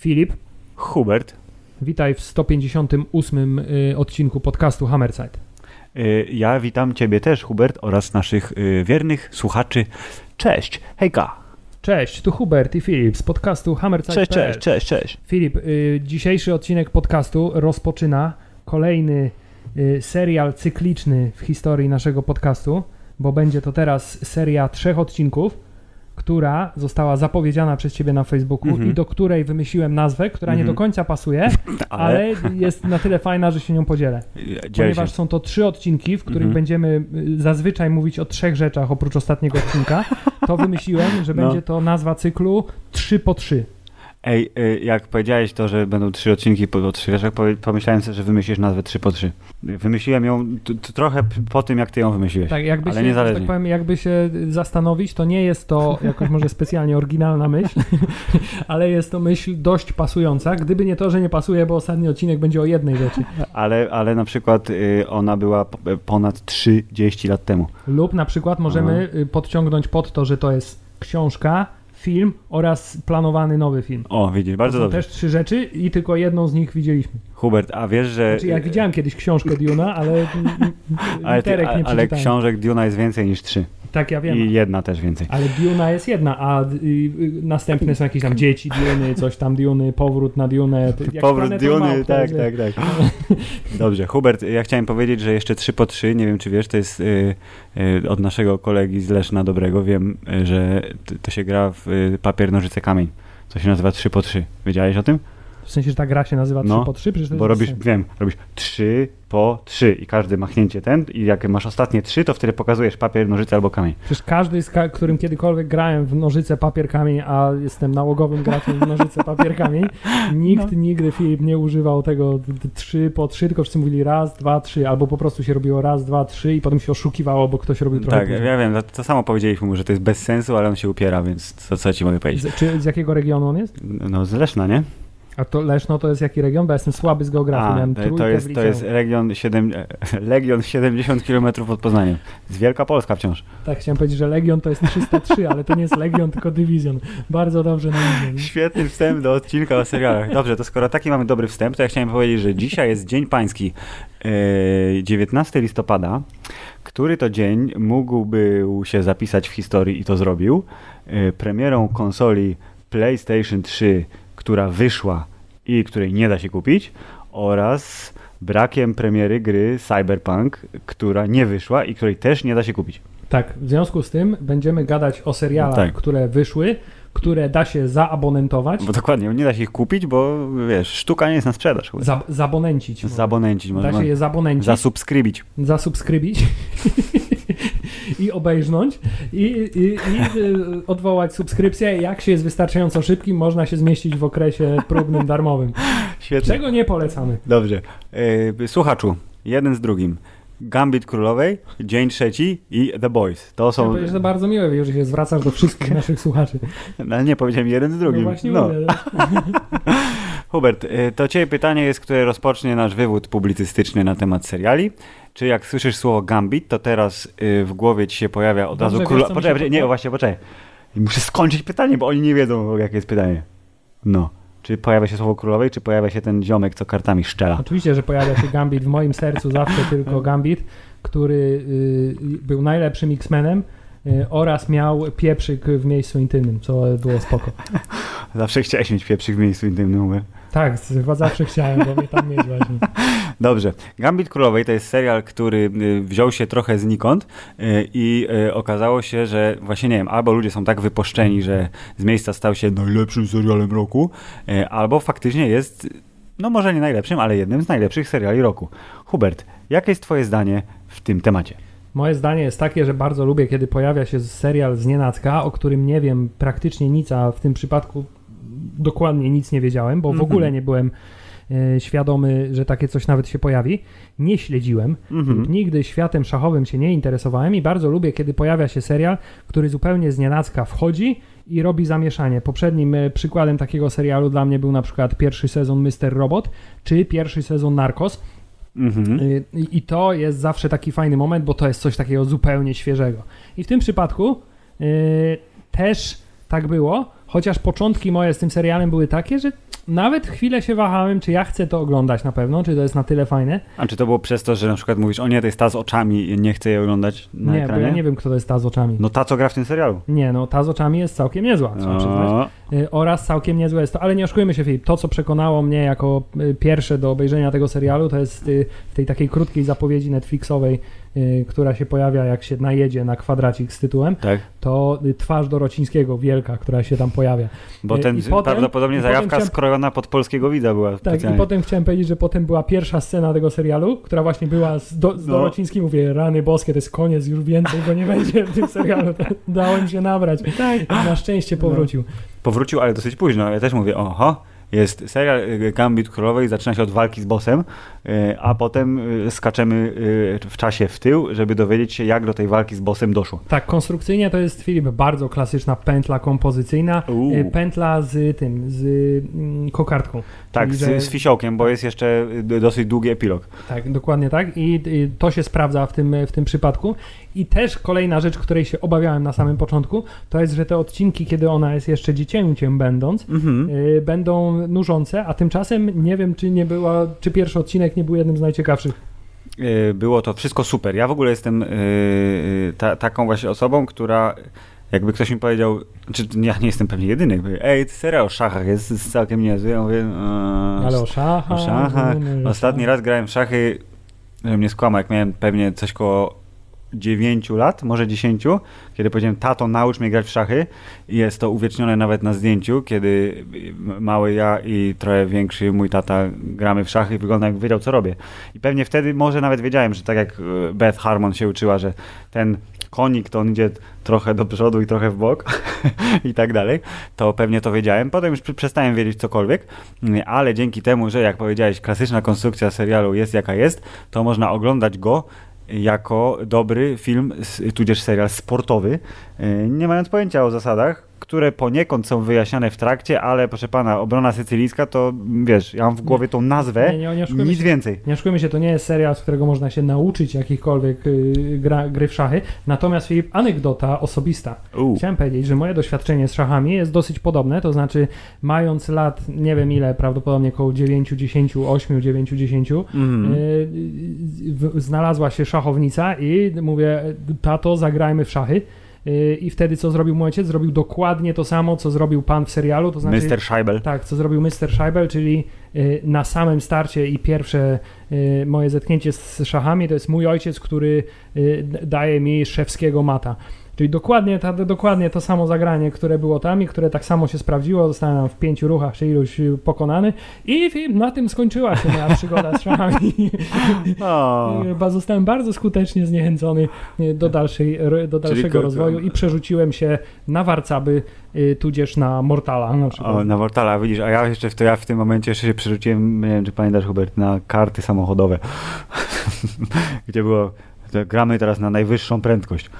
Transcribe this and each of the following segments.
Filip, Hubert, witaj w 158 y, odcinku podcastu Hammerside. y, ja witam Ciebie też, Hubert, oraz naszych y, wiernych słuchaczy. Cześć, hejka. Cześć, tu Hubert i Filip z podcastu Hammerside. Cześć, cześć, cześć, cześć. Filip, dzisiejszy odcinek podcastu rozpoczyna kolejny serial cykliczny w historii naszego podcastu, bo będzie to teraz seria trzech odcinków, która została zapowiedziana przez Ciebie na Facebooku Mhm. i do której wymyśliłem nazwę, która nie Mhm. do końca pasuje, ale jest na tyle fajna, że się nią podzielę. Dziel się. Ponieważ są to trzy odcinki, w których Mhm. będziemy y, zazwyczaj mówić o trzech rzeczach oprócz ostatniego odcinka, to wymyśliłem, że No. będzie to nazwa cyklu 3 po 3. Ej, y, jak powiedziałeś to, że będą trzy odcinki po, trzy powie- pomyślałem sobie, że wymyślisz nazwę 3 po 3. Wymyśliłem ją trochę po tym, jak ty ją wymyśliłeś. Tak, jakby Ale się, że niezależnie. tak powiem, jakby się zastanowić, to nie jest to jakoś może specjalnie oryginalna myśl, ale jest to myśl dość pasująca. Gdyby nie to, że nie pasuje, bo ostatni odcinek będzie o jednej rzeczy. Ale, ale na przykład y, ona była ponad 30 lat temu. Lub na przykład możemy y, podciągnąć pod to, że to jest książka, film oraz planowany nowy film. O, widzisz, bardzo to są dobrze. też trzy rzeczy i tylko jedną z nich widzieliśmy. Hubert, a wiesz, że... Znaczy, ja widziałem kiedyś książkę Duna, ale ale, ty, a, nie ale książek Duna jest więcej niż trzy. Tak, ja wiem. I jedna też więcej. Ale Duna jest jedna, a y, y, następne są jakieś tam dzieci Duny, coś tam Duny, powrót na Dunę. Powrót Duny, tak, tak, tak. Dobrze, Hubert, ja chciałem powiedzieć, że jeszcze 3 po 3, nie wiem czy wiesz, to jest y, y, od naszego kolegi z Leszna Dobrego, wiem, y, że to się gra w y, papier, nożyce, kamień. To się nazywa 3 po 3. Wiedziałeś o tym? W sensie, że ta gra się nazywa 3 No, po 3? Przecież to Bo robisz, wiem, robisz 3 po 3 i każde machnięcie ten i jak masz ostatnie 3, to wtedy pokazujesz papier, nożyce albo kamień. Przecież każdy, z ka- którym kiedykolwiek grałem w nożyce, papier, kamień, a jestem nałogowym graczem w nożyce, papier, kamień, nikt No. nigdy, Filip, nie używał tego d- d- trzy po trzy, tylko wszyscy mówili raz, dwa, trzy, albo po prostu się robiło raz, dwa, trzy i potem się oszukiwało, bo ktoś robił trochę Tak, później. ja wiem, to, to samo powiedzieliśmy mu, że to jest bez sensu, ale on się upiera, więc co, co ci mogę powiedzieć? Z, czy z jakiego regionu on jest? No z Leszna, nie? A to Leszno to jest jaki region? Bo ja jestem słaby z geografii, A, miałem to, jest, to jest region, 7, Legion 70 km od Poznania. Z Wielka Polska wciąż. Tak, chciałem powiedzieć, że Legion to jest 303, ale to nie jest Legion, tylko Dywizjon. Bardzo dobrze na imię. Świetny wstęp do odcinka o serialach. Dobrze, to skoro taki mamy dobry wstęp, to ja chciałem powiedzieć, że dzisiaj jest Dzień Pański, e, 19 listopada, który to dzień mógłby się zapisać w historii i to zrobił. E, premierą konsoli PlayStation 3, która wyszła i której nie da się kupić, oraz brakiem premiery gry Cyberpunk, która nie wyszła i której też nie da się kupić. Tak, w związku z tym będziemy gadać o serialach, Tak. które wyszły, które da się zaabonentować, Bo dokładnie, nie da się ich kupić, bo wiesz, sztuka nie jest na sprzedaż. za, zabonencić. Zabonencić, Da się je zabonencić, zasubskrybić. zasubskrybić i obejrznąć i, i, i y, odwołać subskrypcję. Jak się jest wystarczająco szybkim, można się zmieścić w okresie próbnym darmowym. Świetnie. Czego nie polecamy. Dobrze. Yy, słuchaczu, jeden z drugim. Gambit Królowej, Dzień Trzeci i The Boys. To są... że to bardzo miłe, że się zwracasz do wszystkich naszych słuchaczy. No, nie, powiedziałem jeden z drugim. No właśnie No. Mówię. Hubert, yy, to ciebie pytanie jest, które rozpocznie nasz wywód publicystyczny na temat seriali. Czy jak słyszysz słowo Gambit, to teraz yy, w głowie ci się pojawia od razu króla... Poczekaj, poczekaj, nie, właśnie, poczekaj. Muszę skończyć pytanie, bo oni nie wiedzą, jakie jest pytanie. No. Czy pojawia się słowo królowej, czy pojawia się ten ziomek, co kartami szczela? Oczywiście, że pojawia się Gambit w moim sercu zawsze tylko Gambit, który y, był najlepszym X-Menem y, oraz miał pieprzyk w miejscu intymnym, co było spoko. Zawsze chciałeś mieć pieprzyk w miejscu intymnym, Hubert. Tak, chyba zawsze chciałem, bo mnie tam mieć właśnie. Dobrze. Gambit Królowej to jest serial, który y, wziął się trochę znikąd y, i y, okazało się, że właśnie nie wiem, albo ludzie są tak wypuszczeni, że z miejsca stał się najlepszym serialem roku, albo faktycznie jest, no może nie najlepszym, ale jednym z najlepszych seriali roku. Hubert, jakie jest twoje zdanie w tym temacie? Moje zdanie jest takie, że bardzo lubię, kiedy pojawia się serial z nienacka, o którym nie wiem praktycznie nic, a w tym przypadku dokładnie nic nie wiedziałem, bo w Mhm. ogóle nie byłem e, świadomy, że takie coś nawet się pojawi. Nie śledziłem. Mhm. Nigdy światem szachowym się nie interesowałem i bardzo lubię, kiedy pojawia się serial, który zupełnie z nienacka wchodzi i robi zamieszanie. Poprzednim e, przykładem takiego serialu dla mnie był na przykład pierwszy sezon Mr. Robot czy pierwszy sezon Narcos. Mhm. Y, I to jest zawsze taki fajny moment, bo to jest coś takiego zupełnie świeżego. I w tym przypadku y, też tak było, chociaż początki moje z tym serialem były takie, że nawet chwilę się wahałem, czy ja chcę to oglądać na pewno, czy to jest na tyle fajne. A czy to było przez to, że na przykład mówisz, o nie, to jest ta z oczami nie chcę jej oglądać na nie, ekranie? bo ja nie wiem, kto to jest ta z oczami. No ta, co gra w tym serialu. Nie, no ta z oczami jest całkiem niezła, trzeba przyznać. O, Y, oraz całkiem niezłe jest to, ale nie oszukujmy się Filip, to co przekonało mnie jako y, pierwsze do obejrzenia tego serialu to jest y, w tej takiej krótkiej zapowiedzi Netflixowej, która się pojawia jak się najedzie na kwadracik z tytułem, tak, to y, twarz Dorocińskiego wielka, która się tam pojawia. bo Y, ten i potem- prawdopodobnie i zajawka chciałem- skrojona pod polskiego widza była Tak, i specjalnie. potem chciałem powiedzieć, że potem była pierwsza scena tego serialu, która właśnie była z, do, z No. Dorocińskim, mówię, rany boskie, to jest koniec, już więcej go nie będzie w tym serialu, dałem się nabrać. Na szczęście No. powrócił. Powrócił, ale dosyć późno. Ja też mówię, oho, jest serial y, Gambit Królowej, zaczyna się od walki z bossem, y, a potem y, skaczemy w czasie w tył, żeby dowiedzieć się, jak do tej walki z bossem doszło. Tak, konstrukcyjnie to jest, Filip, bardzo klasyczna pętla kompozycyjna. Uuu. Pętla z tym, z mm, kokardką. Tak, z, z fisiołkiem, bo jest jeszcze y, dosyć długi epilog. Tak, dokładnie tak. I y, to się sprawdza w tym, w tym przypadku. I też kolejna rzecz, której się obawiałem na samym początku, to jest, że te odcinki, kiedy ona jest jeszcze dziecięciem będąc, Mhm. y, będą nużące, a tymczasem nie wiem, czy nie była, czy pierwszy odcinek nie był jednym z najciekawszych. Y, Było to wszystko super. Ja w ogóle jestem y, y, ta, taką właśnie osobą, która jakby ktoś mi powiedział, czy ja nie jestem pewnie jedyny, jakby, ej, serial o szachach jest, jest całkiem niezły. Ja mówię, eee, Ale o szachach... O szachach. no, Ostatni raz grałem w szachy, żebym nie skłamał, jak miałem pewnie coś koło 9 lat, może 10, kiedy powiedziałem, tato, naucz mnie grać w szachy. I jest to uwiecznione nawet na zdjęciu, kiedy mały ja i trochę większy mój tata gramy w szachy i wygląda jak wiedział, co robię. I pewnie wtedy może nawet wiedziałem, że tak jak e, Beth Harmon się uczyła, że ten konik to on idzie trochę do przodu i trochę w bok i tak dalej, to pewnie to wiedziałem. Potem już pr- przestałem wiedzieć cokolwiek, ale dzięki temu, że jak powiedziałeś, klasyczna konstrukcja serialu jest jaka jest, to można oglądać go jako dobry film, tudzież serial sportowy, yy, nie mając pojęcia o zasadach, które poniekąd są wyjaśniane w trakcie, ale proszę pana, obrona sycylijska to, wiesz, ja mam w głowie tą nazwę, Nie, nie, nie nic się. więcej. Nie oszukujmy się, to nie jest serial, z którego można się nauczyć jakichkolwiek y, gra, gry w szachy. Natomiast Filip, anegdota osobista. U. Chciałem powiedzieć, że moje doświadczenie z szachami jest dosyć podobne, to znaczy mając lat, nie wiem ile, prawdopodobnie około 9, 10, 8, 9, 10, Mhm. y, w- znalazła się szachownica i mówię, tato, zagrajmy w szachy. Y, I wtedy co zrobił mój ojciec? Zrobił dokładnie to samo, co zrobił pan w serialu, to znaczy... Mr. Scheibel. Tak, co zrobił Mr. Scheibel, czyli y, na samym starcie i pierwsze y, moje zetknięcie z szachami to jest mój ojciec, który daje mi szewskiego mata. Czyli dokładnie, ta, dokładnie to samo zagranie, które było tam i które tak samo się sprawdziło. Zostałem w pięciu ruchach czy iluś y, pokonany i film, na tym skończyła się moja przygoda z szachami. O. Chyba zostałem bardzo skutecznie zniechęcony y, do, dalszej, do dalszego ko- rozwoju i przerzuciłem się na warcaby, y, tudzież na Mortala na przykład. O, na Mortala, widzisz, a ja jeszcze w, to ja w tym momencie jeszcze się przerzuciłem, nie wiem, czy pamiętasz Hubert, na karty samochodowe, gdzie było, gramy teraz na najwyższą prędkość.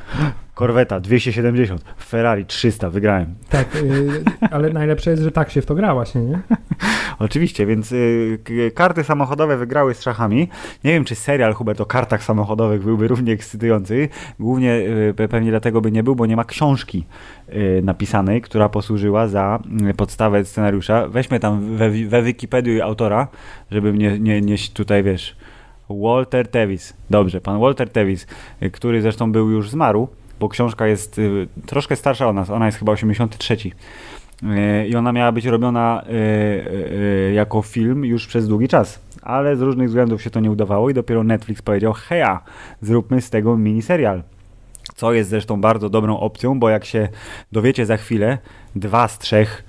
Korweta 270, Ferrari 300, wygrałem. Tak, y, ale najlepsze jest, że tak się w to gra właśnie, nie? Oczywiście, więc y, karty samochodowe wygrały z szachami. Nie wiem, czy serial Hubert o kartach samochodowych byłby równie ekscytujący. Głównie y, pe- pewnie dlatego by nie był, bo nie ma książki napisanej, która posłużyła za podstawę scenariusza. Weźmy tam we, we Wikipedii autora, żeby nie, nie, nie tutaj, wiesz, Walter Tevis. Dobrze, pan Walter Tevis, y, który zresztą był już zmarł, bo książka jest y, troszkę starsza od nas. Ona jest chyba 83. E, I ona miała być robiona jako film już przez długi czas. Ale z różnych względów się to nie udawało i dopiero Netflix powiedział, heja, zróbmy z tego miniserial. Co jest zresztą bardzo dobrą opcją, bo jak się dowiecie za chwilę, dwa z trzech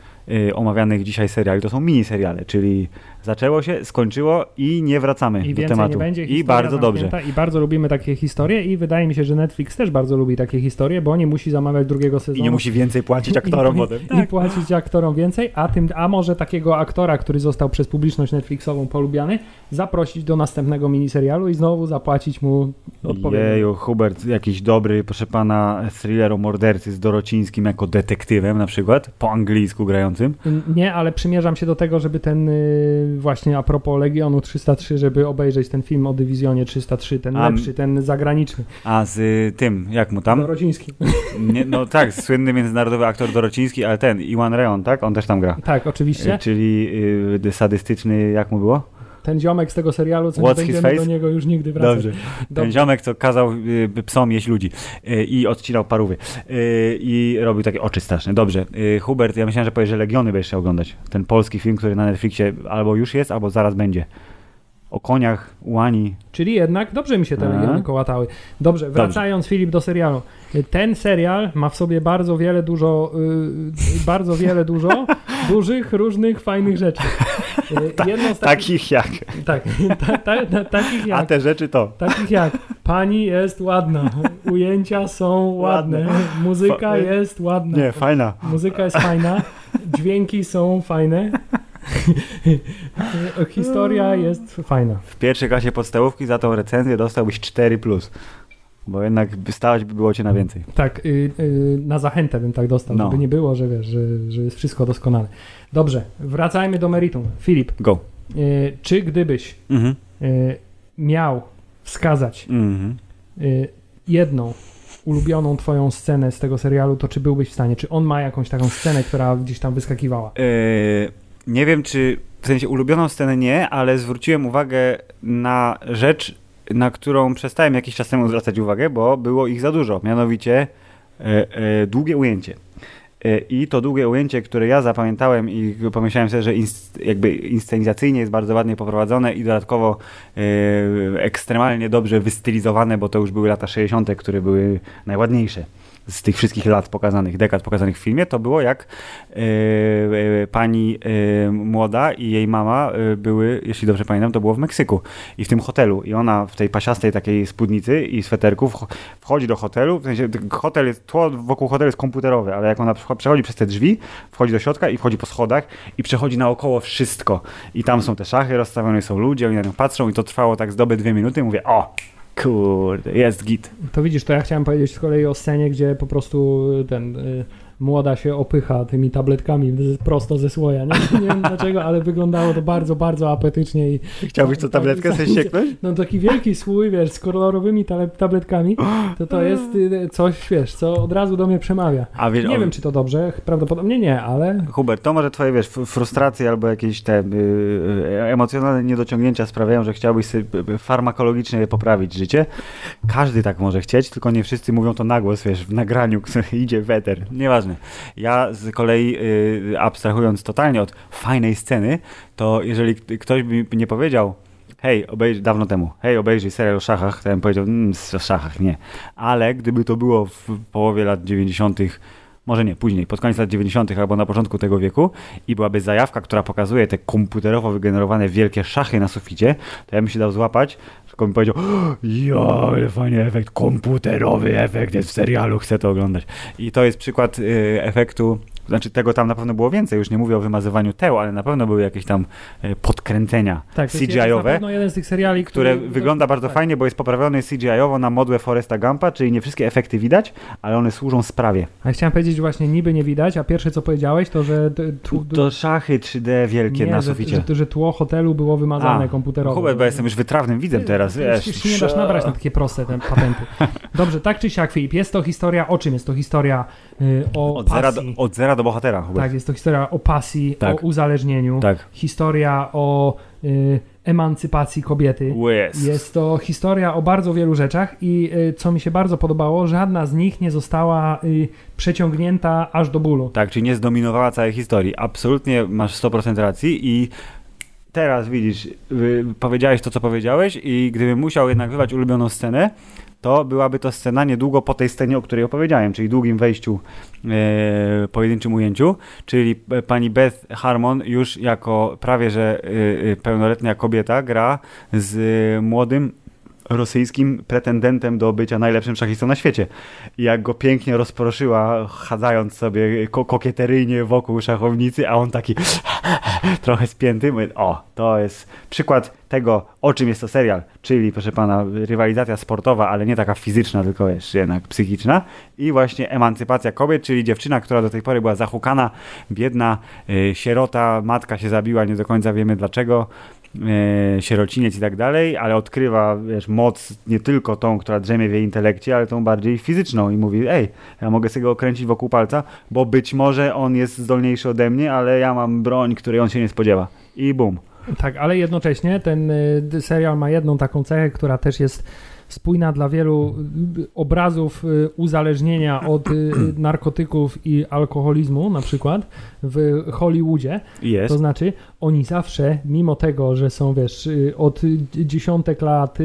omawianych dzisiaj seriali to są miniseriale, czyli zaczęło się, skończyło i nie wracamy I do tematu. nie będzie. I bardzo dobrze. I bardzo lubimy takie historie i wydaje mi się, że Netflix też bardzo lubi takie historie, bo nie musi zamawiać drugiego sezonu. I nie musi więcej płacić aktorom I, potem. I płacić aktorom więcej, a, tym, a może takiego aktora, który został przez publiczność Netflixową polubiany, zaprosić do następnego miniserialu i znowu zapłacić mu odpowiednio. Jeju, Hubert, jakiś dobry, proszę pana, thriller o mordercy z Dorocińskim jako detektywem na przykład, po angielsku grającym. Nie, ale przymierzam się do tego, żeby ten y, y, właśnie a propos Legionu 303, żeby obejrzeć ten film o Dywizjonie 303, ten A, lepszy, ten zagraniczny, A z y, tym, jak mu tam? Dorodziński. Nie, no tak, słynny międzynarodowy aktor Dorociński, ale ten, Iwan Reon, tak? On też tam gra. Tak, oczywiście. Y, Czyli y, sadystyczny, jak mu było? Ten ziomek z tego serialu, co What's nie będziemy do niego już nigdy wracać. Dobrze. Dobrze. Ten ziomek, co kazał y, psom jeść ludzi y, i odcinał parówy y, i robił takie oczy straszne. Dobrze. Hubert, ja myślałem, że powiesz, że Legiony będziesz chciał oglądać. Ten polski film, który na Netflixie albo już jest, albo zaraz będzie. O koniach, łani. Czyli jednak dobrze mi się te A. legiony kołatały. Dobrze, wracając Filip do serialu. Ten serial ma w sobie bardzo wiele dużo, y, bardzo wiele dużo dużych, różnych, fajnych rzeczy. Y, takich, Takich jak. tak, ta, ta, ta, takich A jak, te rzeczy to. takich jak pani jest ładna, ujęcia są ładne, Ładne. muzyka Fa- jest ładna, Nie, fajna. muzyka jest fajna, dźwięki są fajne, historia jest fajna. W pierwszej klasie podstawówki za tą recenzję dostałbyś 4+. Plus, bo jednak stałeś by było cię na więcej. Tak, y, y, na zachętę bym tak dostał, No. żeby nie było, że wiesz, że, że jest wszystko doskonale. Dobrze, wracajmy do meritum. Filip, Go. y, czy gdybyś Mhm. y, miał wskazać Mhm. y, jedną ulubioną twoją scenę z tego serialu, to czy byłbyś w stanie? Czy on ma jakąś taką scenę, która gdzieś tam wyskakiwała? Yy, nie wiem, czy w sensie ulubioną scenę nie, ale zwróciłem uwagę na rzecz, na którą przestałem jakiś czas temu zwracać uwagę, bo było ich za dużo. Mianowicie e, e, długie ujęcie. E, I to długie ujęcie, które ja zapamiętałem i pomyślałem sobie, że inst, jakby inscenizacyjnie jest bardzo ładnie poprowadzone i dodatkowo e, ekstremalnie dobrze wystylizowane, bo to już były lata 60., które były najładniejsze z tych wszystkich lat pokazanych, dekad pokazanych w filmie, to było jak e, e, pani e, młoda i jej mama były, jeśli dobrze pamiętam, to było w Meksyku i w tym hotelu. I ona w tej pasiastej takiej spódnicy i sweterku wch- wchodzi do hotelu, w sensie hotel jest, tło wokół hotelu jest komputerowe, ale jak ona przecho- przechodzi przez te drzwi, wchodzi do środka i wchodzi po schodach i przechodzi naokoło wszystko. I tam są te szachy rozstawione, są ludzie, oni na nią patrzą i to trwało tak z doby dwie minuty i mówię, o, kurde, jest git. To widzisz, to ja chciałem powiedzieć z kolei o scenie, gdzie po prostu ten y, młoda się opycha tymi tabletkami prosto ze słoja. Nie, nie wiem dlaczego, ale wyglądało to bardzo, bardzo apetycznie i Chciałbyś Tak, tabletkę tak, sobie tak. sieknąć? no taki wielki słój, wiesz, z kolorowymi tabletkami, to to jest y, coś, wiesz, co od razu do mnie przemawia. A wiesz, Nie o- wiem, czy to dobrze, prawdopodobnie nie, ale Hubert, to może twoje, wiesz, frustracje albo jakieś te y, y, emocjonalne niedociągnięcia sprawiają, że chciałbyś sobie y, y, farmakologicznie poprawić życie. Każdy tak może chcieć, tylko nie wszyscy mówią to na głos, wiesz, w nagraniu, idzie w eter. Nieważne. Ja z kolei, y, abstrahując totalnie od fajnej sceny, to jeżeli ktoś by nie powiedział, hej, obejrzyj, dawno temu, hej, obejrzyj serial o szachach, to ja bym powiedział, mm, o szachach, nie. Ale gdyby to było w połowie lat 90., może nie, później, pod koniec lat 90. albo na początku tego wieku i byłaby zajawka, która pokazuje te komputerowo wygenerowane wielkie szachy na suficie, to ja bym się dał złapać, tylko bym powiedział, ale fajny efekt, komputerowy efekt jest w serialu, chcę to oglądać. I to jest przykład y, efektu, znaczy tego tam na pewno było więcej, już nie mówię o wymazywaniu teł, ale na pewno były jakieś tam y, podkręcenia tak, CGI-owe, pewno jeden z tych seriali, które który, wygląda bardzo tak. fajnie, bo jest poprawiony CGI-owo na modłę Foresta Gampa, czyli nie wszystkie efekty widać, ale one służą sprawie. A chciałem powiedzieć, że właśnie niby nie widać, a pierwsze co powiedziałeś, to że, tu, To szachy 3D wielkie nie, na że, suficie. że, że tło hotelu było wymazane A, komputerowo. Hubert, bo jestem już wytrawnym widzem teraz, wiesz. Się nie dasz nabrać na takie proste te patenty. Dobrze, tak czy siak, Filip, jest to historia, o czym jest to historia y, o Od zera, do, pasji. od zera do bohatera, Hubert. Tak, jest to historia o pasji, Tak. o uzależnieniu, Tak. historia o y, emancypacji kobiety. Yes. Jest to historia o bardzo wielu rzeczach i y, co mi się bardzo podobało, żadna z nich nie została y, przeciągnięta aż do bólu. Tak, czyli nie zdominowała całej historii. Absolutnie masz 100% racji i teraz widzisz, powiedziałeś to, co powiedziałeś i gdybym musiał jednak wybrać ulubioną scenę, to byłaby to scena niedługo po tej scenie, o której opowiedziałem, czyli długim wejściu, e, pojedynczym ujęciu, czyli e, pani Beth Harmon już jako prawie że e, e, pełnoletnia kobieta gra z e, młodym rosyjskim pretendentem do bycia najlepszym szachistą na świecie. I jak go pięknie rozproszyła, chadzając sobie ko kokieteryjnie wokół szachownicy, a on taki trochę spięty, o, to jest przykład tego, o czym jest to serial, czyli proszę pana, rywalizacja sportowa, ale nie taka fizyczna, tylko wiesz, jednak psychiczna. I właśnie emancypacja kobiet, czyli dziewczyna, która do tej pory była zahukana, biedna, yy, sierota, matka się zabiła, nie do końca wiemy dlaczego, sierociniec i tak dalej, ale odkrywa wiesz, moc nie tylko tą, która drzemie w jej intelekcie, ale tą bardziej fizyczną i mówi, ej, ja mogę sobie go okręcić wokół palca, bo być może on jest zdolniejszy ode mnie, ale ja mam broń, której on się nie spodziewa. I bum. Tak, ale jednocześnie ten y, serial ma jedną taką cechę, która też jest spójna dla wielu y, obrazów y, uzależnienia od narkotyków i alkoholizmu, na przykład w Hollywoodzie. Jest. To znaczy, oni zawsze, mimo tego, że są, wiesz, od dziesiątek lat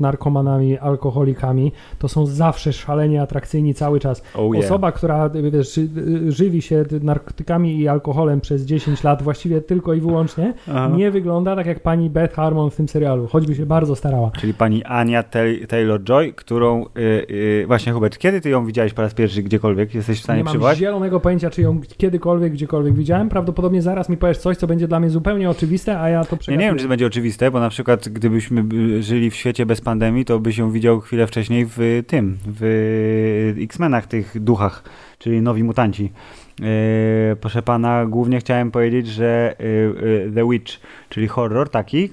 narkomanami, alkoholikami, to są zawsze szalenie atrakcyjni cały czas. Oh yeah. Osoba, która, wiesz, żywi się narkotykami i alkoholem przez 10 lat, właściwie tylko i wyłącznie, Aha. nie wygląda tak jak pani Beth Harmon w tym serialu, choćby się bardzo starała. Czyli pani Ania Taylor-Joy, którą, yy, yy, właśnie Hubert, kiedy ty ją widziałeś po raz pierwszy gdziekolwiek? Jesteś w stanie nie przywołać? Nie mam zielonego pojęcia, czy ją kiedykolwiek, gdziekolwiek widziałem. Prawdopodobnie zaraz mi powiesz coś, co będzie dla mnie zupełnie oczywiste, a ja to przegapię. Ja nie wiem, czy to będzie oczywiste, bo na przykład gdybyśmy żyli w świecie bez pandemii, to byś ją widział chwilę wcześniej w tym, w X-Menach, tych duchach, czyli nowi mutanci. Yy, proszę pana, głównie chciałem powiedzieć, że yy, yy, The Witch, czyli horror taki,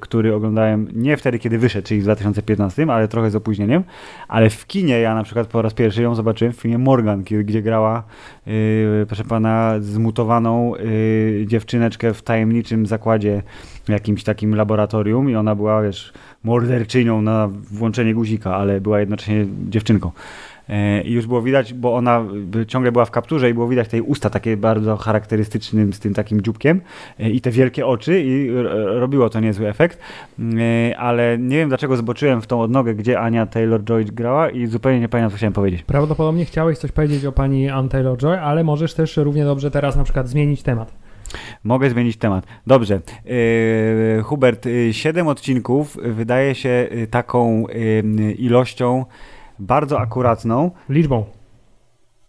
który oglądałem nie wtedy, kiedy wyszedł, czyli w 2015, ale trochę z opóźnieniem, ale w kinie ja na przykład po raz pierwszy ją zobaczyłem w filmie Morgan, gdzie grała, proszę pana, zmutowaną dziewczyneczkę w tajemniczym zakładzie, jakimś takim laboratorium i ona była, wiesz, morderczynią na włączenie guzika, ale była jednocześnie dziewczynką. E, I już było widać, bo ona ciągle była w kapturze i było widać tej usta takie bardzo charakterystycznym z tym takim dzióbkiem e, i te wielkie oczy i robiło to niezły efekt, e, ale nie wiem dlaczego zboczyłem w tą odnogę, gdzie Ania Taylor-Joy grała i zupełnie nie pamiętam, co chciałem powiedzieć. Prawdopodobnie chciałeś coś powiedzieć o pani Ann Taylor-Joy, ale możesz też równie dobrze teraz na przykład zmienić temat. Mogę zmienić temat. Dobrze. Hubert, siedem odcinków wydaje się taką ilością bardzo akuratną. Liczbą.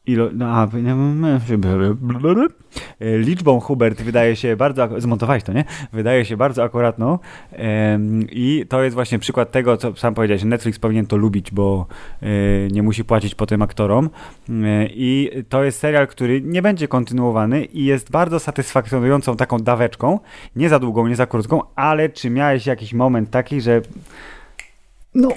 Ilo, no, a, liczbą Hubert wydaje się bardzo, zmontowałeś to, nie? Wydaje się bardzo akuratną i to jest właśnie przykład tego, co sam powiedziałeś, Netflix powinien to lubić, bo e, nie musi płacić potem aktorom e, i to jest serial, który nie będzie kontynuowany i jest bardzo satysfakcjonującą taką daweczką, nie za długą, nie za krótką, ale czy miałeś jakiś moment taki, że no,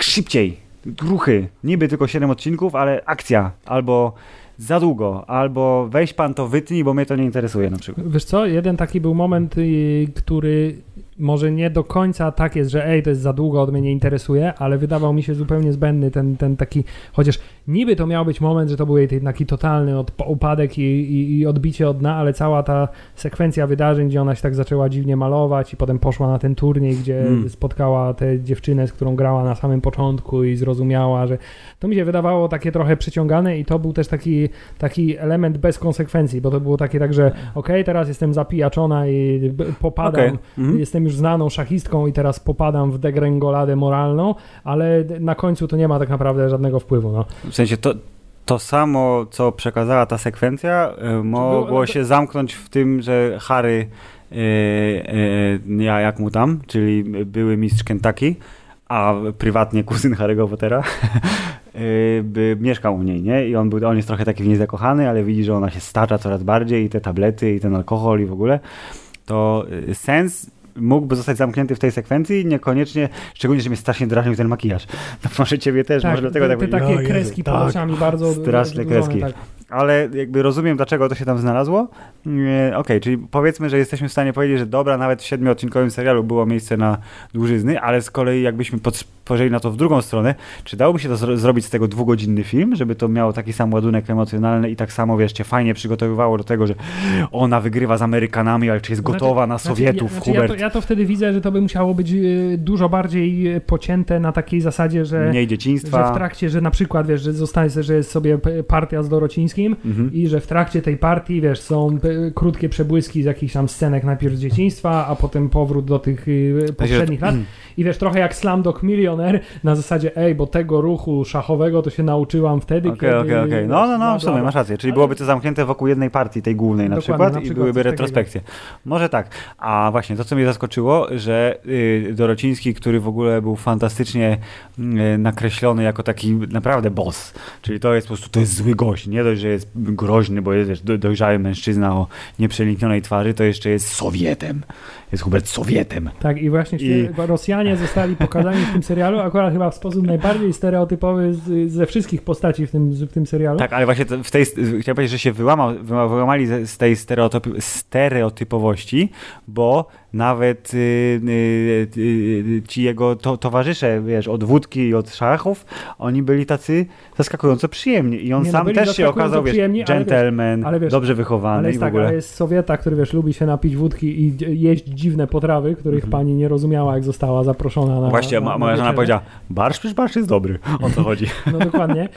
szybciej, ruchy, niby tylko 7 odcinków, ale akcja, albo za długo, albo weź pan to wytnij, bo mnie to nie interesuje na przykład. Wiesz co, jeden taki był moment, y, który może nie do końca tak jest, że ej, to jest za długo, od mnie nie interesuje, ale wydawał mi się zupełnie zbędny ten, ten taki, chociaż niby to miał być moment, że to był jej taki totalny upadek i, i, i, odbicie od dna, ale cała ta sekwencja wydarzeń, gdzie ona się tak zaczęła dziwnie malować i potem poszła na ten turniej, gdzie hmm. spotkała tę dziewczynę, z którą grała na samym początku i zrozumiała, że to mi się wydawało takie trochę przyciągane i to był też taki, taki element bez konsekwencji, bo to było takie tak, że okej, okay, teraz jestem zapijaczona i popadam, okay. hmm. jestem już znaną szachistką i teraz popadam w degrengoladę moralną, ale na końcu to nie ma tak naprawdę żadnego wpływu. No. W sensie to, to samo, co przekazała ta sekwencja, y, mogło się zamknąć w tym, że Harry, yy, yy, ja jak mu tam, czyli były mistrz Kentucky, a prywatnie kuzyn Harry'ego Pottera, by mieszkał u niej, nie? I on, był, on jest trochę taki w niej zakochany, ale widzi, że ona się stacza coraz bardziej i te tablety, i ten alkohol i w ogóle. To sens mógłby zostać zamknięty w tej sekwencji, niekoniecznie, szczególnie, że mnie strasznie drażnił ten makijaż. No może ciebie też, tak, może dlatego te, tak... Te takie kreski pod oczami bardzo... Straszne kreski. Tak. Ale jakby rozumiem, dlaczego to się tam znalazło. Okej, okay, czyli powiedzmy, że jesteśmy w stanie powiedzieć, że dobra, nawet w siedmioodcinkowym serialu było miejsce na dłużyzny, ale z kolei jakbyśmy spojrzeli na to w drugą stronę, czy dałoby się to zro zrobić z tego dwugodzinny film, żeby to miało taki sam ładunek emocjonalny i tak samo, wiesz, cię fajnie przygotowywało do tego, że ona wygrywa z Amerykanami, ale czy jest gotowa Znaczy- na znaczy, Sowietów, ja, znaczy, Hubert? Ja to, ja to wtedy widzę, że to by musiało być y, dużo bardziej y, pocięte na takiej zasadzie, że, Mniej że dzieciństwa. w trakcie, że na przykład, wiesz, że zostanie, że jest sobie partia z Dorocińskim Mhm. i że w trakcie tej partii, wiesz, są krótkie przebłyski z jakichś tam scenek najpierw z dzieciństwa, a potem powrót do tych y, poprzednich lat. I wiesz, trochę jak Slumdog Na zasadzie, ej, bo tego ruchu szachowego to się nauczyłam wtedy, Okej, kiedy... okej, okej. No, no, bla, no, w sumie masz rację. Czyli Ale- byłoby to zamknięte wokół jednej partii, tej głównej na Dokładnie, przykład, na i przykład byłyby coś takiego. retrospekcje. Może tak. A właśnie, to co mnie zaskoczyło, że y, Dorociński, który w ogóle był fantastycznie y, nakreślony jako taki naprawdę boss, czyli to jest po prostu, to jest zły gość. Nie dość, że jest groźny, bo jest wiesz, do, dojrzały mężczyzna o nieprzeniknionej twarzy, to jeszcze jest Sowietem. Jest Hubert Sowietem. Tak, i właśnie I- Rosjanie zostali pokazani w tym serialu, akurat chyba w sposób najbardziej stereotypowy z, ze wszystkich postaci w tym, w tym serialu. Tak, ale właśnie to w tej, chciałem powiedzieć, że się wyłamał, wyła- wyłamali z tej stereotyp, stereotypowości, bo nawet y, y, y, ci jego to, towarzysze, wiesz, od wódki i od szachów, oni byli tacy zaskakująco przyjemni i on Nie, no sam byli też się okazał, wiesz, gentleman, ale wiesz, dobrze wychowany Ale i jest tak, ale jest Sowieta, który wiesz, lubi się napić wódki i jeść dziwne potrawy, których Mhm. pani nie rozumiała, jak została zaproszona na. Właśnie, na, na moja żona powiedziała, barsz, barsz jest dobry. O co chodzi? No dokładnie.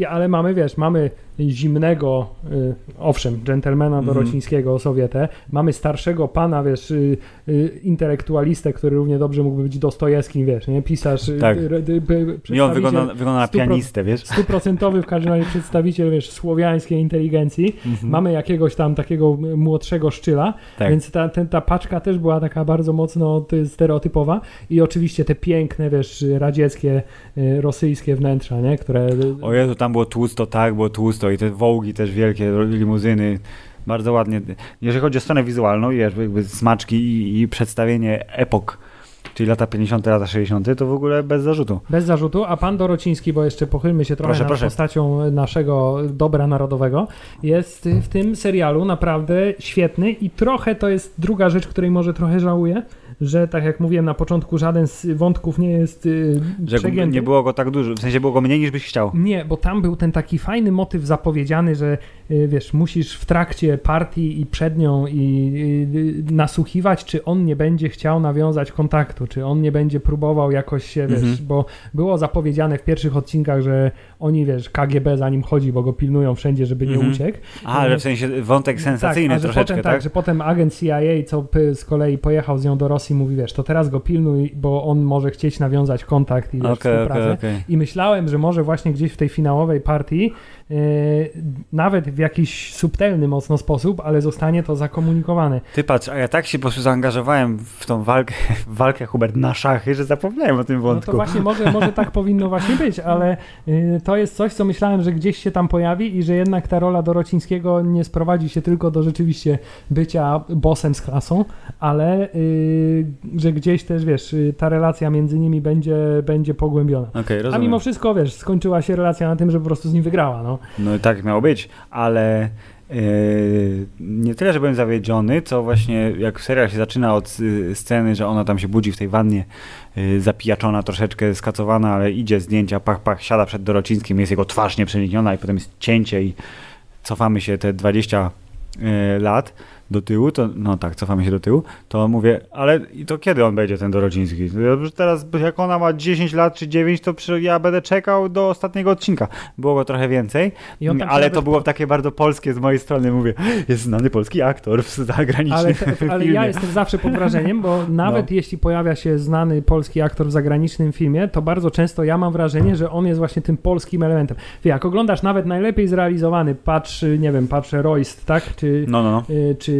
E, ale mamy, wiesz, mamy zimnego, y, owszem, dżentelmena Mhm. dorocińskiego Sowietę, mamy starszego pana, wiesz, y, y, intelektualistę, który równie dobrze mógłby być Dostojewskim, wiesz, nie? Pisarz, Tak. I on wygląda, wygląda na pianistę, wiesz? stuprocentowy w każdym razie przedstawiciel, wiesz, słowiańskiej inteligencji. Mhm. Mamy jakiegoś tam takiego młodszego szczyla, Tak. więc ta, ten, ta paczka też była taka bardzo mocno ty, stereotypowa i oczywiście te piękne, wiesz, radzieckie, rosyjskie wnętrza, nie? Które... O Jezu, tam było tłusto, tak, było tłusto i te wołgi też wielkie, limuzyny, bardzo ładnie. Jeżeli chodzi o stronę wizualną, wiesz, jakby smaczki i, i przedstawienie epok, czyli lata 50., lata 60., to w ogóle bez zarzutu. Bez zarzutu, a pan Dorociński, bo jeszcze pochylmy się trochę Proszę, nad proszę. postacią naszego dobra narodowego, jest w tym serialu naprawdę świetny i trochę to jest druga rzecz, której może trochę żałuję, że tak jak mówiłem na początku, żaden z wątków nie jest y, Że przegięty. nie było go tak dużo, w sensie było go mniej niż byś chciał. Nie, bo tam był ten taki fajny motyw zapowiedziany, że y, wiesz, musisz w trakcie partii i przed nią i y, nasłuchiwać, czy on nie będzie chciał nawiązać kontaktu, czy on nie będzie próbował jakoś się, wiesz, Mhm. bo było zapowiedziane w pierwszych odcinkach, że oni, wiesz, KGB za nim chodzi, bo go pilnują wszędzie, żeby nie Mhm. uciekł. A, że w sensie wątek sensacyjny tak, a że troszeczkę, potem, tak? tak? że potem agent CIA, co z kolei pojechał z nią do Rosji, mówi, wiesz, to teraz go pilnuj, bo on może chcieć nawiązać kontakt i wiesz, Okej, współpracę. okej, okej. I myślałem, że może właśnie gdzieś w tej finałowej partii, nawet w jakiś subtelny mocno sposób, ale zostanie to zakomunikowane. Ty patrz, a ja tak się po prostu zaangażowałem w tą walkę, w walkę Hubert na szachy, że zapomniałem o tym No wątku. to właśnie może, może tak powinno właśnie być, ale y, to jest coś, co myślałem, że gdzieś się tam pojawi i że jednak ta rola Dorocińskiego nie sprowadzi się tylko do rzeczywiście bycia bossem z klasą, ale y, że gdzieś też, wiesz, y, ta relacja między nimi będzie, będzie pogłębiona. Okej, A mimo wszystko, wiesz, skończyła się relacja na tym, że po prostu z nim wygrała, no. No i tak miało być, ale e, nie tyle, że byłem zawiedziony, co właśnie jak serial się zaczyna od y, sceny, że ona tam się budzi w tej wannie, y, zapijaczona, troszeczkę skacowana, ale idzie zdjęcia, pach, pach, siada przed Dorocińskim, jest jego twarz nieprzenikniona i potem jest cięcie i cofamy się te 20 e, lat do tyłu, to no tak, cofamy się do tyłu, to mówię, ale i to kiedy on będzie ten Dorociński? Teraz jak ona ma 10 lat czy 9, to przy- ja będę czekał do ostatniego odcinka. Było go trochę więcej, ale to było takie bardzo polskie z mojej strony, mówię, jest znany polski aktor w zagranicznym Ale, ale ja jestem zawsze pod wrażeniem, bo nawet No. jeśli pojawia się znany polski aktor w zagranicznym filmie, to bardzo często ja mam wrażenie, że on jest właśnie tym polskim elementem. Wie, jak oglądasz nawet najlepiej zrealizowany, patrz, nie wiem, patrz Royst, tak? Czy, No, no, no. y, czy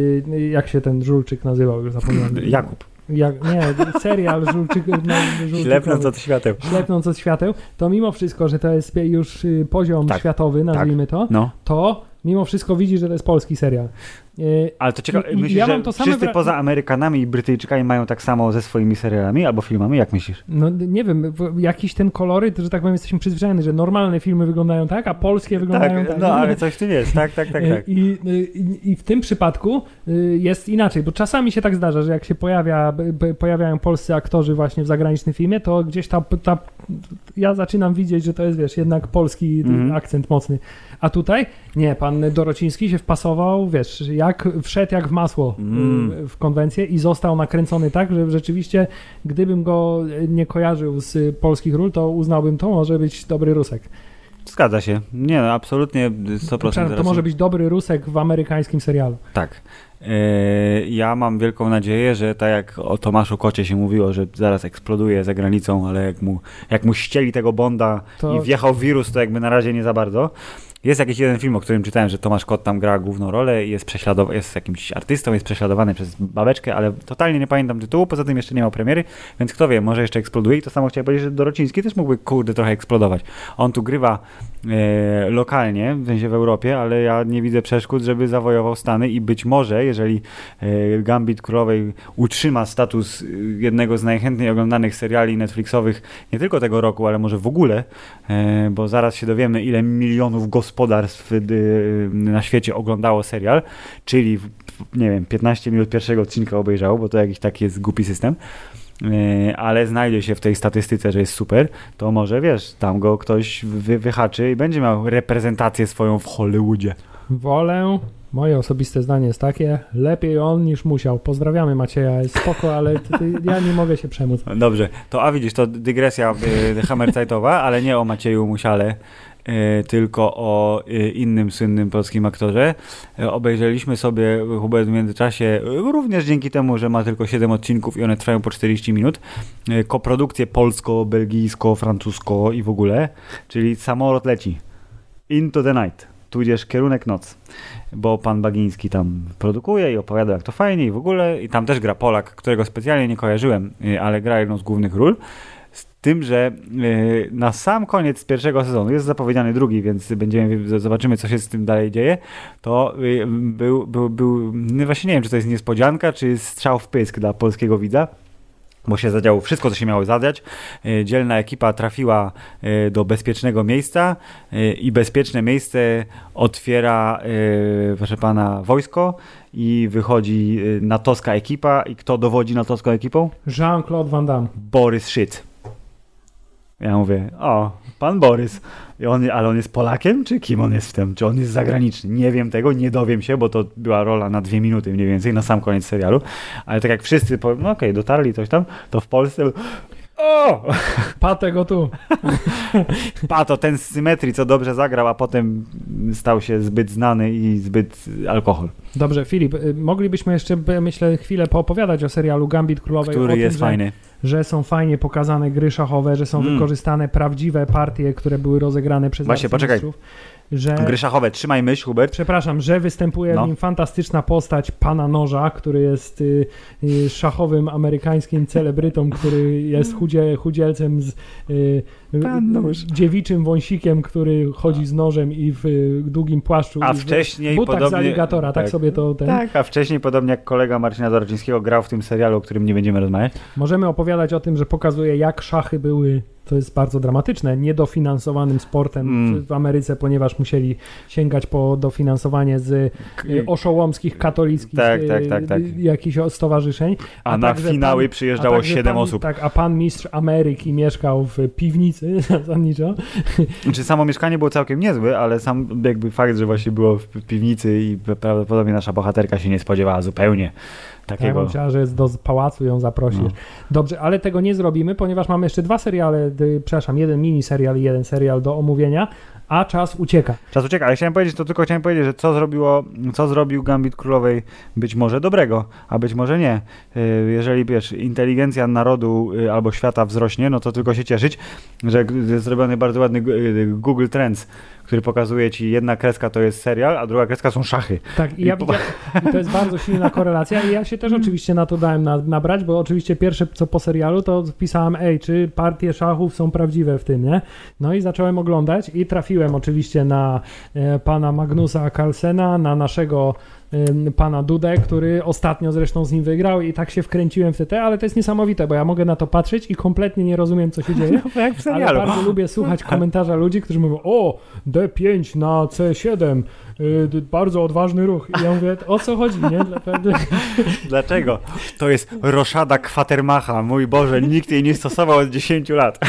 jak się ten żulczyk nazywał, już zapomniałem. Jakub. Jak, nie, serial żulczyk, no, żulczykowy. Ślepnąc od świateł. Ślepnąc od świateł, to mimo wszystko, że to jest już y, poziom Tak, światowy, nazwijmy to, No. to mimo wszystko widzi, że to jest polski serial. Y, Ale to ciekawe, myślisz, ja że wszyscy wra- poza Amerykanami i Brytyjczykami mają tak samo ze swoimi serialami albo filmami? Jak myślisz? No nie wiem, jakiś ten koloryt, że tak powiem, jesteśmy przyzwyczajeni, że normalne filmy wyglądają tak, a polskie wyglądają tak. no ale coś w tym jest, tak, tak, tak, tak. I, i, I w tym przypadku jest inaczej, bo czasami się tak zdarza, że jak się pojawia, pojawiają polscy aktorzy właśnie w zagranicznym filmie, to gdzieś ta, ta ja zaczynam widzieć, że to jest, wiesz, jednak polski Mhm. akcent mocny. A tutaj nie, pan Dorociński się wpasował, wiesz, jak wszedł jak w masło y, Mm. w konwencję i został nakręcony tak, że rzeczywiście gdybym go nie kojarzył z polskich ról, to uznałbym to może być dobry Rusek. Zgadza się. Nie, no absolutnie 100% Przepraszam, to racji. może być dobry Rusek w amerykańskim serialu. Tak. E, Ja mam wielką nadzieję, że tak jak o Tomaszu Kocie się mówiło, że zaraz eksploduje za granicą, ale jak mu, jak mu ścieli tego Bonda To- i wjechał wirus, to jakby na razie nie za bardzo. Jest jakiś jeden film, o którym czytałem, że Tomasz Kot tam gra główną rolę i jest prześladowany, jest jakimś artystą, jest prześladowany przez babeczkę, ale totalnie nie pamiętam tytułu, poza tym jeszcze nie miał premiery, więc kto wie, może jeszcze eksploduje i to samo chciałem powiedzieć, że Dorociński też mógłby, kurde, trochę eksplodować. On tu grywa e, lokalnie, w sensie w Europie, ale ja nie widzę przeszkód, żeby zawojował Stany i być może, jeżeli e, Gambit Królowej utrzyma status e, jednego z najchętniej oglądanych seriali Netflixowych nie tylko tego roku, ale może w ogóle, e, bo zaraz się dowiemy, ile milionów gospodarstw e, na świecie oglądało serial, czyli nie wiem, 15 minut pierwszego odcinka obejrzało, bo to jakiś taki jest głupi system. E, Ale znajdzie się w tej statystyce, że jest super, to może wiesz, tam go ktoś wy, wyhaczy i będzie miał reprezentację swoją w Hollywoodzie. Wolę, moje osobiste zdanie jest takie, lepiej on niż musiał. Pozdrawiamy Macieja, jest spoko, ale ty, ty, ja nie mogę się przemóc. Dobrze, to a widzisz, to dygresja y, hammerzeitowa, ale nie o Macieju Musiale, y, tylko o y, innym słynnym polskim aktorze. Y, obejrzeliśmy sobie Hubert w międzyczasie, również dzięki temu, że ma tylko 7 odcinków i one trwają po 40 minut, koprodukcję polsko, belgijsko, francusko i w ogóle, czyli samolot leci. Into the night, tudzież kierunek noc. Bo pan Bagiński tam produkuje i opowiada, jak to fajnie i w ogóle. I tam też gra Polak, którego specjalnie nie kojarzyłem, ale gra jedną z głównych ról. Z tym, że y, na sam koniec pierwszego sezonu, jest zapowiedziany drugi, więc będziemy, zobaczymy, co się z tym dalej dzieje, to y, był, był, był, no właśnie nie wiem, czy to jest niespodzianka, czy strzał w pysk dla polskiego widza, bo się zadziało wszystko, co się miało zadziać. Y, Dzielna ekipa trafiła do bezpiecznego miejsca i bezpieczne miejsce otwiera, proszę pana, wojsko i wychodzi natowska ekipa. I kto dowodzi natowską ekipą? Jean-Claude Van Damme. Borys Szyc. Ja mówię, o, pan Borys. On, ale on jest Polakiem, czy kim on jest w tym? Czy on jest zagraniczny? Nie wiem tego, nie dowiem się, bo to była rola na dwie minuty mniej więcej, na sam koniec serialu. Ale tak jak wszyscy, no okej, dotarli coś tam, to w Polsce o! Patę go tu. Pato, ten z symetrii, co dobrze zagrał, a potem stał się zbyt znany i zbyt alkohol, Dobrze, Filip, y, moglibyśmy jeszcze, myślę, chwilę poopowiadać o serialu Gambit Królowej. który tym, jest że, fajny. Że są fajnie pokazane gry szachowe, że są Mm. wykorzystane prawdziwe partie, które były rozegrane przez Właśnie, poczekaj. arcymistrzów. Że... Gry szachowe, trzymaj myśl, Hubert. Przepraszam, że występuje No. w nim fantastyczna postać pana Noża, który jest y, y, szachowym amerykańskim celebrytą, który jest chudzie, chudzielcem z y, Pan y, Nóż. dziewiczym wąsikiem, który chodzi z nożem i w y, długim płaszczu. A wcześniej butach z podobnie... aligatora, tak, tak. sobie to ten. Tak, a wcześniej, podobnie jak kolega Marcina Dorocińskiego, grał w tym serialu, o którym nie będziemy rozmawiać. Możemy opowiadać o tym, że pokazuje, jak szachy były, to jest bardzo dramatyczne, niedofinansowanym sportem Mm. w, Ameryce, ponieważ musieli sięgać po dofinansowanie z y, oszołomskich, katolickich Tak, tak, tak, tak. y, jakichś o- stowarzyszeń. A, na także finały pan- przyjeżdżało a także 7 pan, osób. Tak, a pan mistrz Ameryki mieszkał w piwnicy zasadniczo. Czy samo mieszkanie było całkiem niezłe, ale sam jakby fakt, że właśnie było w piwnicy i prawdopodobnie nasza bohaterka się nie spodziewała zupełnie Ja takiego. myślałem, że do pałacu ją zaprosisz. No. Dobrze, ale tego nie zrobimy, ponieważ mamy jeszcze dwa seriale, przepraszam, jeden mini serial i jeden serial do omówienia, a czas ucieka. Czas ucieka, ale chciałem powiedzieć, to tylko chciałem powiedzieć, że co zrobiło, co zrobił Gambit Królowej być może dobrego, a być może nie. Y, Jeżeli wiesz, inteligencja narodu y, albo świata wzrośnie, no to tylko się cieszyć, że jest zrobiony bardzo ładny y, Google Trends, który pokazuje ci jedna kreska to jest serial, a druga kreska są szachy. Tak, i ja I po- i to jest bardzo silna korelacja i ja się też oczywiście na to dałem na, nabrać, bo oczywiście pierwsze co po serialu to wpisałem, ej, czy partie szachów są prawdziwe w tym, nie? No i zacząłem oglądać i trafiłem oczywiście na e, pana Magnusa Carlsena, na naszego pana Dudę, który ostatnio zresztą z nim wygrał i tak się wkręciłem w TT, ale to jest niesamowite, bo ja mogę na to patrzeć i kompletnie nie rozumiem, co się dzieje. No, jak w Ale bardzo lubię słuchać komentarza ludzi, którzy mówią, o, D5 na C7, y, bardzo odważny ruch. I ja mówię, o co chodzi, nie? Dlaczego? To jest roszada Kwatermacha. Mój Boże, nikt jej nie stosował od 10 lat.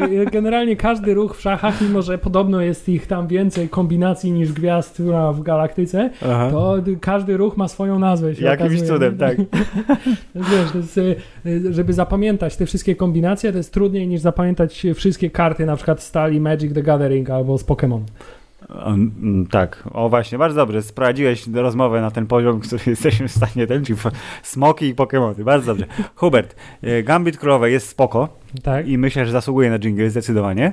Tak, generalnie każdy ruch w szachach, mimo że podobno jest ich tam więcej kombinacji niż gwiazd w galaktyce, Aha. to każdy ruch ma swoją nazwę. Się Jakimś okazuje. cudem, tak. Wiesz, jest, y, żeby zapamiętać te wszystkie kombinacje, to jest trudniej niż zapamiętać wszystkie karty, na przykład stali Magic the Gathering albo z Pokémon. Tak, o właśnie, bardzo dobrze. Sprowadziłeś rozmowę na ten poziom, który jesteśmy w stanie ten, czyli smoki i Pokémony. Bardzo dobrze. Hubert, e, Gambit Królowej jest spoko Tak? i myślę, że zasługuje na jingle zdecydowanie.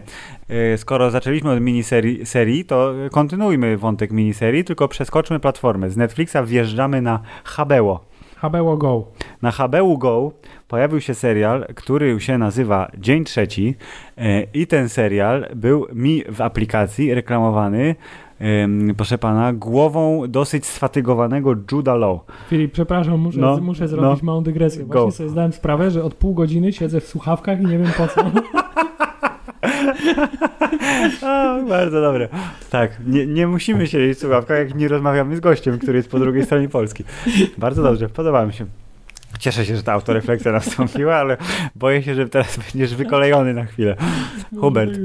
E, Skoro zaczęliśmy od miniserii, serii, to kontynuujmy wątek miniserii, tylko przeskoczmy platformę. Z Netflixa wjeżdżamy na HBO. HBO Go. Na HBO Go pojawił się serial, który się nazywa Dzień Trzeci e, i ten serial był mi w aplikacji reklamowany, proszę pana, głową dosyć sfatygowanego Juda Law. Filip, przepraszam, muszę, No, muszę zrobić no. małą dygresję. Go. Właśnie sobie zdałem sprawę, że od pół godziny siedzę w słuchawkach i nie wiem po co. A, bardzo dobre. Tak, nie, nie musimy siedzieć w słuchawkach, jak nie rozmawiamy z gościem, który jest po drugiej stronie Polski. Bardzo dobrze, podoba mi się. Cieszę się, że ta autorefleksja nastąpiła, ale boję się, że teraz będziesz wykolejony na chwilę. Hubert,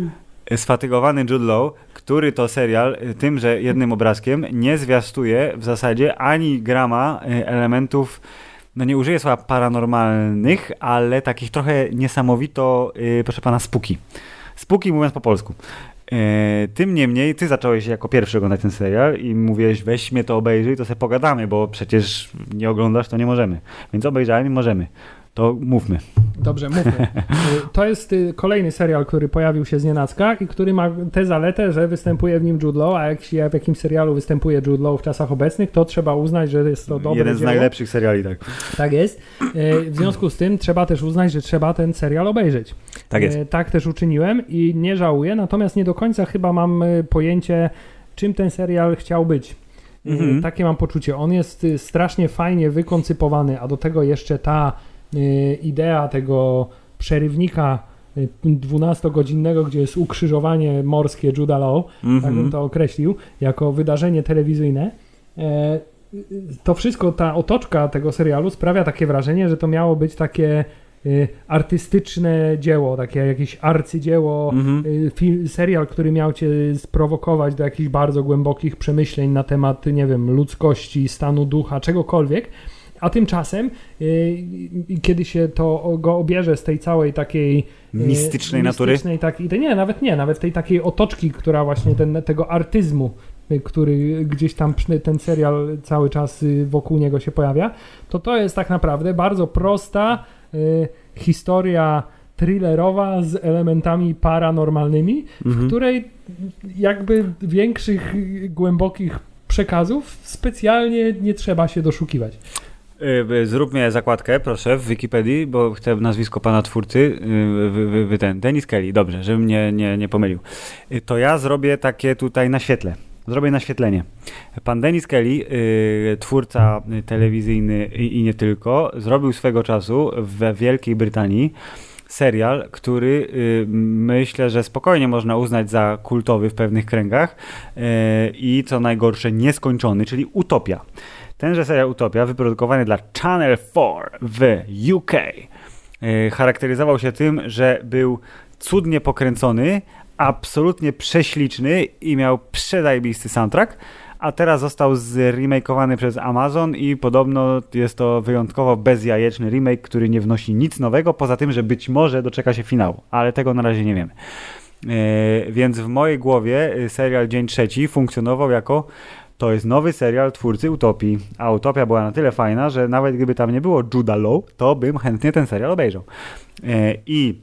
sfatygowany Jude Law, który to serial y, tymże jednym obrazkiem nie zwiastuje w zasadzie ani grama y, elementów, no nie użyję słowa paranormalnych, ale takich trochę niesamowito, y, proszę pana, spuki. Spuki mówiąc po polsku. E, tym niemniej, ty zacząłeś jako pierwszy oglądać ten serial i mówiłeś, weź mnie to obejrzyj, to sobie pogadamy, bo przecież nie oglądasz, to nie możemy. Więc obejrzałem i możemy. To mówmy. Dobrze, mówmy. Y, To jest y, kolejny serial, który pojawił się z nienacka i który ma tę zaletę, że występuje w nim Jude Law, a jak się w jakimś serialu występuje Jude Law w czasach obecnych, to trzeba uznać, że jest to dobre Jeden z dzieło. najlepszych seriali, tak. Tak jest. Y, W związku z tym trzeba też uznać, że trzeba ten serial obejrzeć. Tak jest. E, Tak też uczyniłem i nie żałuję, natomiast nie do końca chyba mam pojęcie, czym ten serial chciał być. Mhm. Takie mam poczucie. On jest strasznie fajnie wykoncypowany, a do tego jeszcze ta idea tego przerywnika e, 12-godzinnego, gdzie jest ukrzyżowanie morskie Juda Law, tak Mhm. bym to określił, jako wydarzenie telewizyjne. E, To wszystko, ta otoczka tego serialu sprawia takie wrażenie, że to miało być takie y, artystyczne dzieło, takie jakieś arcydzieło, Mhm. y, film, serial, który miał cię sprowokować do jakichś bardzo głębokich przemyśleń na temat, nie wiem, ludzkości, stanu ducha, czegokolwiek. A tymczasem, y, kiedy się to go obierze z tej całej takiej y, Mistycznej natury? mistycznej, tak, i nie, nawet nie, nawet tej takiej otoczki, która właśnie ten, tego artyzmu, y, który gdzieś tam ten serial cały czas wokół niego się pojawia, to to jest tak naprawdę bardzo prosta historia thrillerowa z elementami paranormalnymi, w Mhm. której jakby większych, głębokich przekazów specjalnie nie trzeba się doszukiwać. Zróbmy zakładkę, proszę, w Wikipedii, bo chcę nazwisko pana twórcy, wy, wy, ten, Denis Kelly, dobrze, żebym nie, nie, nie pomylił. Y, To ja zrobię takie tutaj naświetlę. Zrobię naświetlenie. Pan Denis Kelly, y, twórca telewizyjny i, nie tylko, zrobił swego czasu w Wielkiej Brytanii serial, który y, myślę, że spokojnie można uznać za kultowy w pewnych kręgach i co najgorsze nieskończony, czyli Utopia. Tenże serial Utopia, wyprodukowany dla Channel 4 w UK, y, charakteryzował się tym, że był cudnie pokręcony, absolutnie prześliczny i miał przedajbisty soundtrack, a teraz został zremakeowany przez Amazon i podobno jest to wyjątkowo bezjajeczny remake, który nie wnosi nic nowego, poza tym, że być może doczeka się finału, ale tego na razie nie wiemy. E, więc w mojej głowie y, serial Dzień Trzeci funkcjonował jako to jest nowy serial twórcy Utopii, a Utopia była na tyle fajna, że nawet gdyby tam nie było Juda Law, to bym chętnie ten serial obejrzał. E, I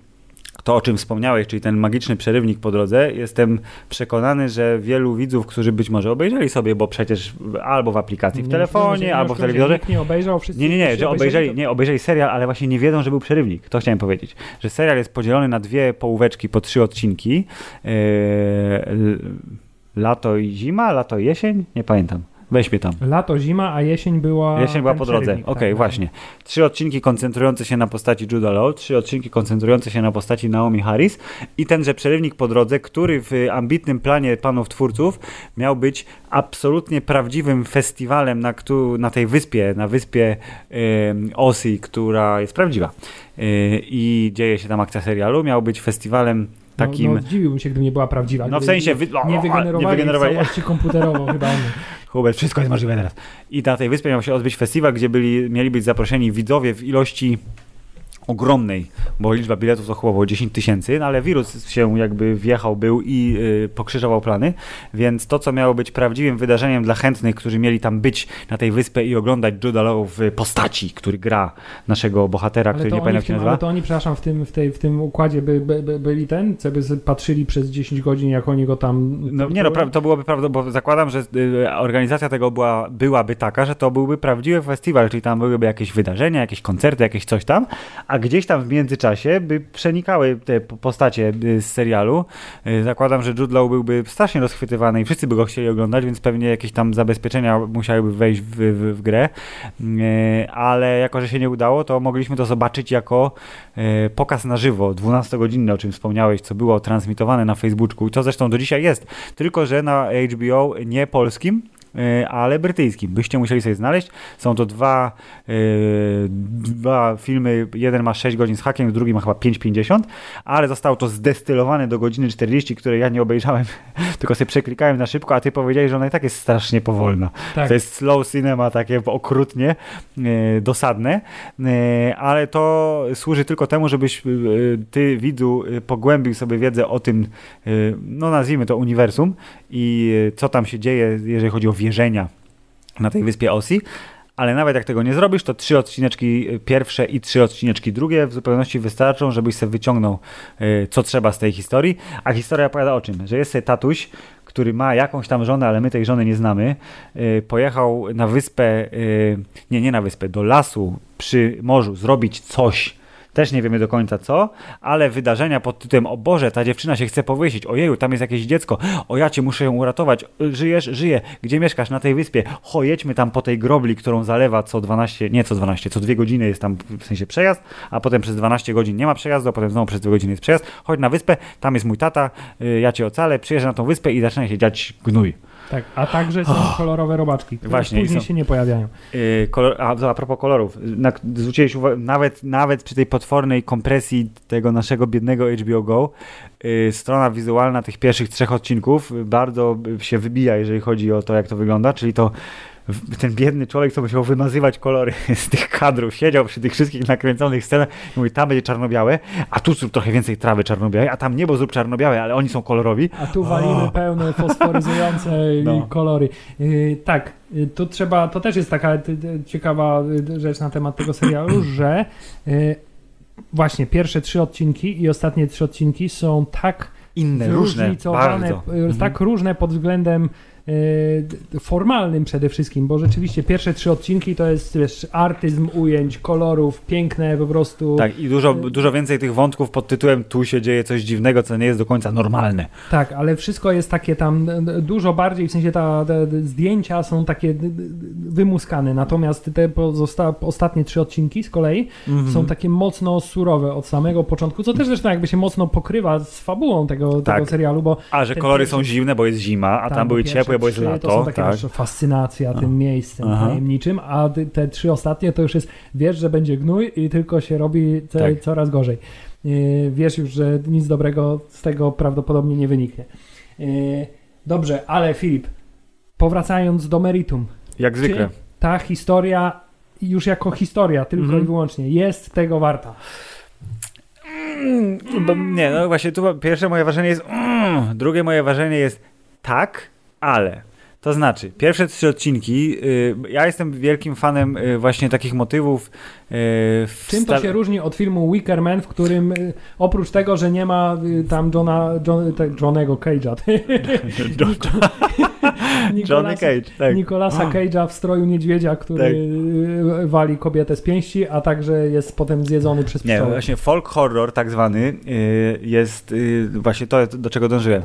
to o czym wspomniałeś, czyli ten magiczny przerywnik po drodze, jestem przekonany, że wielu widzów, którzy być może obejrzeli sobie, bo przecież albo w aplikacji w Nie, telefonie, nie, albo w telewizorze, Nikt nie obejrzał, wszyscy nie, nie, nie, że obejrzeli, to- nie, obejrzeli serial, ale właśnie nie wiedzą, że był przerywnik. To chciałem powiedzieć. Że serial jest podzielony na dwie połóweczki po trzy odcinki. L- lato i zima, lato i jesień? Nie pamiętam. Weź mnie tam. Lato, zima, a jesień była. Jesień była po drodze. przerywnik, Okej, tak, właśnie. Trzy odcinki koncentrujące się na postaci Judah Law, trzy odcinki koncentrujące się na postaci Naomi Harris i tenże przerywnik po drodze, który w ambitnym planie panów twórców miał być absolutnie prawdziwym festiwalem na, na tej wyspie, na wyspie em, Osji, która jest prawdziwa. Yy, I dzieje się tam akcja serialu. Miał być festiwalem takim... No, no, zdziwiłbym się, gdyby nie była prawdziwa. No w sensie wy- Nie wygenerowali, nie wygenerowali. całości komputerowo chyba. oni. Hubert, wszystko jest możliwe teraz. I na tej wyspie miał się odbyć festiwal, gdzie byli, mieli być zaproszeni widzowie w ilości ogromnej, bo liczba biletów to chyba było 10 tysięcy, no ale wirus się jakby wjechał, był i y, pokrzyżował plany, więc to, co miało być prawdziwym wydarzeniem dla chętnych, którzy mieli tam być na tej wyspie i oglądać Judah Law w postaci, który gra naszego bohatera, Ale który nie pamiętam się nazywa. ale to oni, przepraszam, w tym, w tej, w tym układzie by, by, by, byli ten, co by patrzyli przez 10 godzin, jak oni go tam... No, nie no, to byłoby prawda, bo zakładam, że y, organizacja tego była, byłaby taka, że to byłby prawdziwy festiwal, czyli tam byłyby jakieś wydarzenia, jakieś koncerty, jakieś coś tam, a gdzieś tam w międzyczasie by przenikały te po- postacie y, z serialu. Y, Zakładam, że Jude byłby strasznie rozchwytywany i wszyscy by go chcieli oglądać, więc pewnie jakieś tam zabezpieczenia musiałyby wejść w, w, w grę, Y, ale jako, że się nie udało, to mogliśmy to zobaczyć jako pokaz na żywo, 12-godzinny, o czym wspomniałeś, co było transmitowane na Facebooku i to zresztą do dzisiaj jest, tylko że na HBO nie polskim, ale brytyjskim. Byście musieli sobie znaleźć. Są to dwa, y, dwa filmy. Jeden ma 6 godzin z hakiem, drugi ma chyba 5,50, ale zostało to zdestylowane do godziny 40, której ja nie obejrzałem, tylko sobie przeklikałem na szybko, a ty powiedziałeś, że ona i tak jest strasznie powolna. tak. To jest slow cinema, takie okrutnie e, dosadne, e, ale to służy tylko temu, żebyś e, ty, widzu, e, pogłębił sobie wiedzę o tym, e, no nazwijmy to uniwersum i e, co tam się dzieje, jeżeli chodzi o wierzenia na tej wyspie Osi. Ale nawet jak tego nie zrobisz, to trzy odcineczki e, pierwsze i trzy odcineczki drugie w zupełności wystarczą, żebyś sobie wyciągnął e, co trzeba z tej historii. A historia opowiada o czym? Że jest sobie tatuś, który ma jakąś tam żonę, ale my tej żony nie znamy, y, pojechał na wyspę, y, nie, nie na wyspę, do lasu przy morzu zrobić coś. Też nie wiemy do końca co, ale wydarzenia pod tytułem O Boże, ta dziewczyna się chce powiesić, ojeju, tam jest jakieś dziecko, o ja cię muszę ją uratować, Y, żyjesz, żyję, gdzie mieszkasz na tej wyspie, ho, jedźmy tam po tej grobli, którą zalewa co 12, nie co 12, co dwie godziny jest tam w sensie przejazd, a potem przez 12 godzin nie ma przejazdu, a potem znowu przez dwie godziny jest przejazd, chodź na wyspę, tam jest mój tata, y, ja cię ocalę, przyjeżdżę na tą wyspę i zaczyna się dziać gnój. Tak. A także są kolorowe robaczki, które Właśnie, później są- się nie pojawiają. Yy, kolor, a, a propos kolorów, na, zwróciłeś uwagę, nawet, nawet przy tej potwornej kompresji tego naszego biednego HBO Go, yy, strona wizualna tych pierwszych trzech odcinków bardzo się wybija, jeżeli chodzi o to, jak to wygląda, czyli to ten biedny człowiek, co musiał wymazywać kolory z tych kadrów, siedział przy tych wszystkich nakręconych scenach i mówi, tam będzie czarno-białe, a tu zrób trochę więcej trawy czarno-białej, a tam niebo zrób czarno-białe, ale oni są kolorowi. A tu walimy O. pełne fosforyzujące No. kolory. Yy, tak, yy, to trzeba, to też jest taka ty- ty- ciekawa y, rzecz na temat tego serialu, że yy, właśnie pierwsze trzy odcinki i ostatnie trzy odcinki są tak Inne, różne, bardzo. y, Mhm. tak różne pod względem y, formalnym przede wszystkim, bo rzeczywiście pierwsze trzy odcinki to jest wiesz, artyzm ujęć, kolorów, piękne po prostu. Tak, i dużo, dużo więcej tych wątków pod tytułem tu się dzieje coś dziwnego, co nie jest do końca normalne. Tak, ale wszystko jest takie tam dużo bardziej, w sensie ta, te zdjęcia są takie wymuskane, natomiast te pozosta- ostatnie trzy odcinki z kolei Mhm. są takie mocno surowe od samego początku, co też zresztą jakby się mocno pokrywa z fabułą tego, Tak. tego serialu, bo A, że kolory pierwszy- są zimne, bo jest zima, a tam, były pierwsze ciepłe, bo jest trzy lato. To są takie tak. fascynacja tym miejscem Aha. tajemniczym, a te trzy ostatnie to już jest, wiesz, że będzie gnój i tylko się robi co, Tak. coraz gorzej. Yy, wiesz już, że nic dobrego z tego prawdopodobnie nie wyniknie. Yy, dobrze, ale Filip, powracając do meritum, Jak zwykle. ta historia już jako historia tylko Mhm. i wyłącznie jest tego warta? Mm, nie, no właśnie tu pierwsze moje wrażenie jest mm, drugie moje wrażenie jest tak, ale. To znaczy, pierwsze trzy odcinki, y, ja jestem wielkim fanem y, właśnie takich motywów. y, w Czym to się różni od filmu Wicker Man, w którym y, oprócz tego, że nie ma y, tam Johna, John, te, Johnego Cage'a, John- Johnny Cage, tak. Nicolasa Cage'a w stroju niedźwiedzia, który Tak. y, wali kobietę z pięści, a także jest potem zjedzony przez Nie, pszczoły. właśnie folk horror tak zwany jest właśnie to, do czego dążyłem.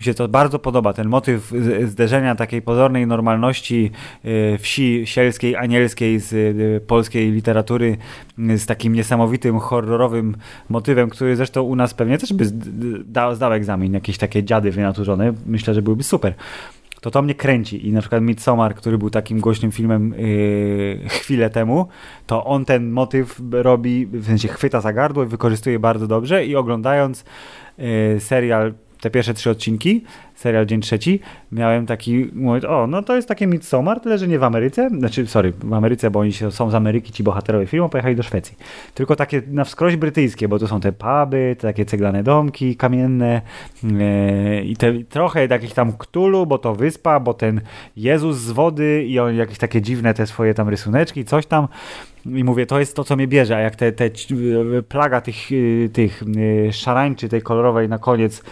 Mi się to bardzo podoba, ten motyw zderzenia takiej pozornej normalności y, wsi sielskiej, anielskiej z y, polskiej literatury y, z takim niesamowitym horrorowym motywem, który zresztą u nas pewnie też by zd- dał, zdał egzamin, jakieś takie dziady wynaturzone. Myślę, że byłyby super. To to mnie kręci i na przykład Midsommar, który był takim głośnym filmem yy, chwilę temu, to on ten motyw robi, w sensie chwyta za gardło i wykorzystuje bardzo dobrze i oglądając yy, serial, te pierwsze trzy odcinki, serial Dzień Trzeci, miałem taki moment, o, no to jest takie Midsommar, tyle, że nie w Ameryce, znaczy, sorry, w Ameryce, bo oni są z Ameryki, ci bohaterowie filmu, pojechali do Szwecji. Tylko takie na wskroś brytyjskie, bo tu są te puby, te takie ceglane domki kamienne yy, i te trochę takich tam ktulu, bo to wyspa, bo ten Jezus z wody i on jakieś takie dziwne te swoje tam rysuneczki, coś tam. I mówię, to jest to, co mnie bierze, a jak te, te y, plaga tych, y, tych y, szarańczy, tej kolorowej na koniec,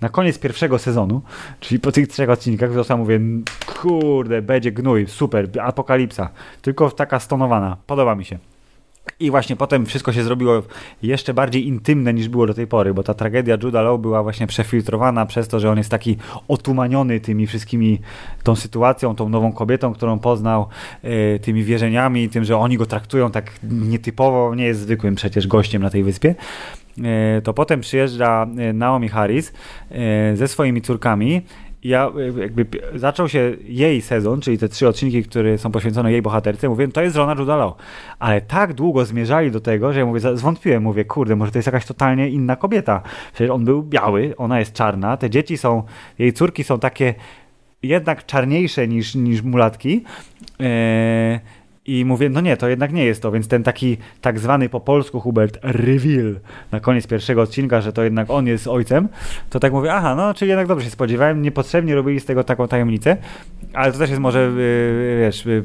na koniec pierwszego sezonu, czyli po tych trzech odcinkach, to mówię, kurde, będzie gnój, super, apokalipsa, tylko taka stonowana, podoba mi się. I właśnie potem wszystko się zrobiło jeszcze bardziej intymne niż było do tej pory, bo ta tragedia Juda Law była właśnie przefiltrowana przez to, że on jest taki otumaniony tymi wszystkimi, tą sytuacją, tą nową kobietą, którą poznał, e, tymi wierzeniami, tym, że oni go traktują tak nietypowo, nie jest zwykłym przecież gościem na tej wyspie. E, to potem przyjeżdża e, Naomi Harris ze swoimi córkami ja jakby zaczął się jej sezon, czyli te trzy odcinki, które są poświęcone jej bohaterce, mówię, to jest żona Juda Law. Ale tak długo zmierzali do tego, że ja mówię, zwątpiłem, mówię, kurde, może to jest jakaś totalnie inna kobieta. Przecież on był biały, ona jest czarna, te dzieci są, jej córki są takie jednak czarniejsze niż, niż mulatki. E, I mówię, no nie, to jednak nie jest to, więc ten taki tak zwany po polsku Hubert reveal na koniec pierwszego odcinka, że to jednak on jest ojcem, to tak mówię, aha, no czyli jednak dobrze się spodziewałem, niepotrzebnie robili z tego taką tajemnicę, ale to też jest może, y, wiesz, y,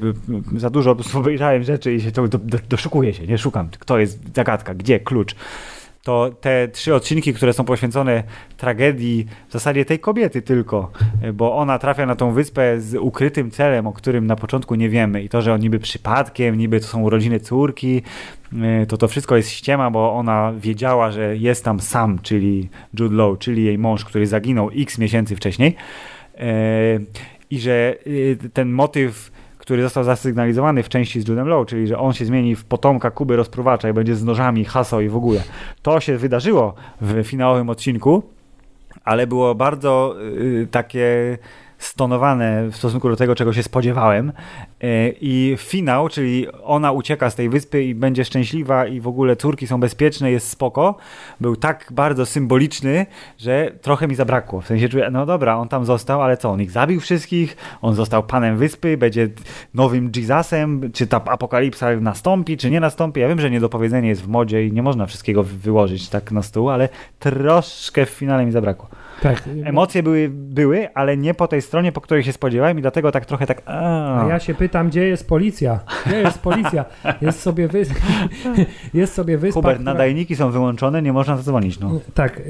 y, za dużo obejrzałem rzeczy i się to do, się, nie szukam, kto jest zagadka, gdzie, klucz to te trzy odcinki, które są poświęcone tragedii w zasadzie tej kobiety tylko, bo ona trafia na tą wyspę z ukrytym celem, o którym na początku nie wiemy. I to, że on niby przypadkiem, niby to są urodziny córki, e, to to wszystko jest ściema, bo ona wiedziała, że jest tam sam, czyli Jude Law, czyli jej mąż, który zaginął x miesięcy wcześniej. E, i że y, ten motyw który został zasygnalizowany w części z Judem Law, czyli że on się zmieni w potomka Kuby rozpruwacza i będzie z nożami, hasał i w ogóle. To się wydarzyło w finałowym odcinku, ale było bardzo y, takie stonowane w stosunku do tego, czego się spodziewałem. Y, I finał, czyli ona ucieka z tej wyspy i będzie szczęśliwa i w ogóle córki są bezpieczne, jest spoko, był tak bardzo symboliczny, że trochę mi zabrakło. W sensie czuję, no dobra, on tam został, ale co, on ich zabił wszystkich, on został panem wyspy, będzie nowym Jesusem, czy ta apokalipsa nastąpi, czy nie nastąpi. Ja wiem, że niedopowiedzenie jest w modzie i nie można wszystkiego wyłożyć tak na stół, ale troszkę w finale mi zabrakło. Tak. Emocje były, były, ale nie po tej stronie, po której się spodziewałem i dlatego tak trochę tak... A, ja się pytam, gdzie jest policja? Gdzie jest policja? Jest sobie, wys... jest sobie wyspa, Hubert, która- nadajniki są wyłączone, nie można zadzwonić. No. Tak, y,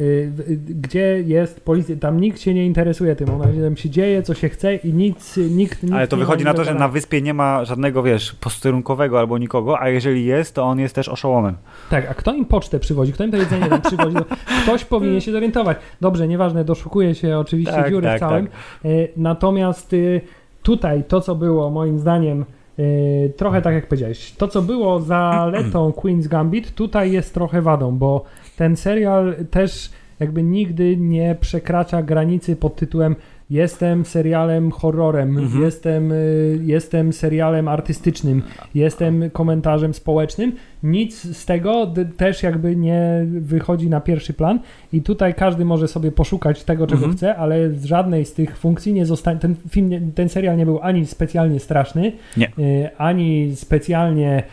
y, gdzie jest policja? Tam nikt się nie interesuje tym, ona tam się dzieje, co się chce i nic, nikt, nikt Ale to wychodzi na to, że na wyspie nie ma żadnego, wiesz, posterunkowego albo nikogo, a jeżeli jest, to on jest też oszołomem. Tak, a kto im pocztę przywozi? Kto im to jedzenie tam przywozi? No, Ktoś powinien się zorientować. Dobrze, nieważne, doszukuje się oczywiście Tak, dziury tak, w całym. Y, Natomiast y, tutaj to, co było moim zdaniem y, trochę tak jak powiedziałeś, to, co było zaletą Queen's Gambit, tutaj jest trochę wadą, bo ten serial też jakby nigdy nie przekracza granicy pod tytułem Jestem serialem horrorem, Mhm. jestem, y, jestem serialem artystycznym, jestem komentarzem społecznym. Nic z tego też jakby nie wychodzi na pierwszy plan i tutaj każdy może sobie poszukać tego, czego Mhm. chce, ale z żadnej z tych funkcji nie zostanie, ten film, ten serial nie był ani specjalnie straszny, Nie. y, ani specjalnie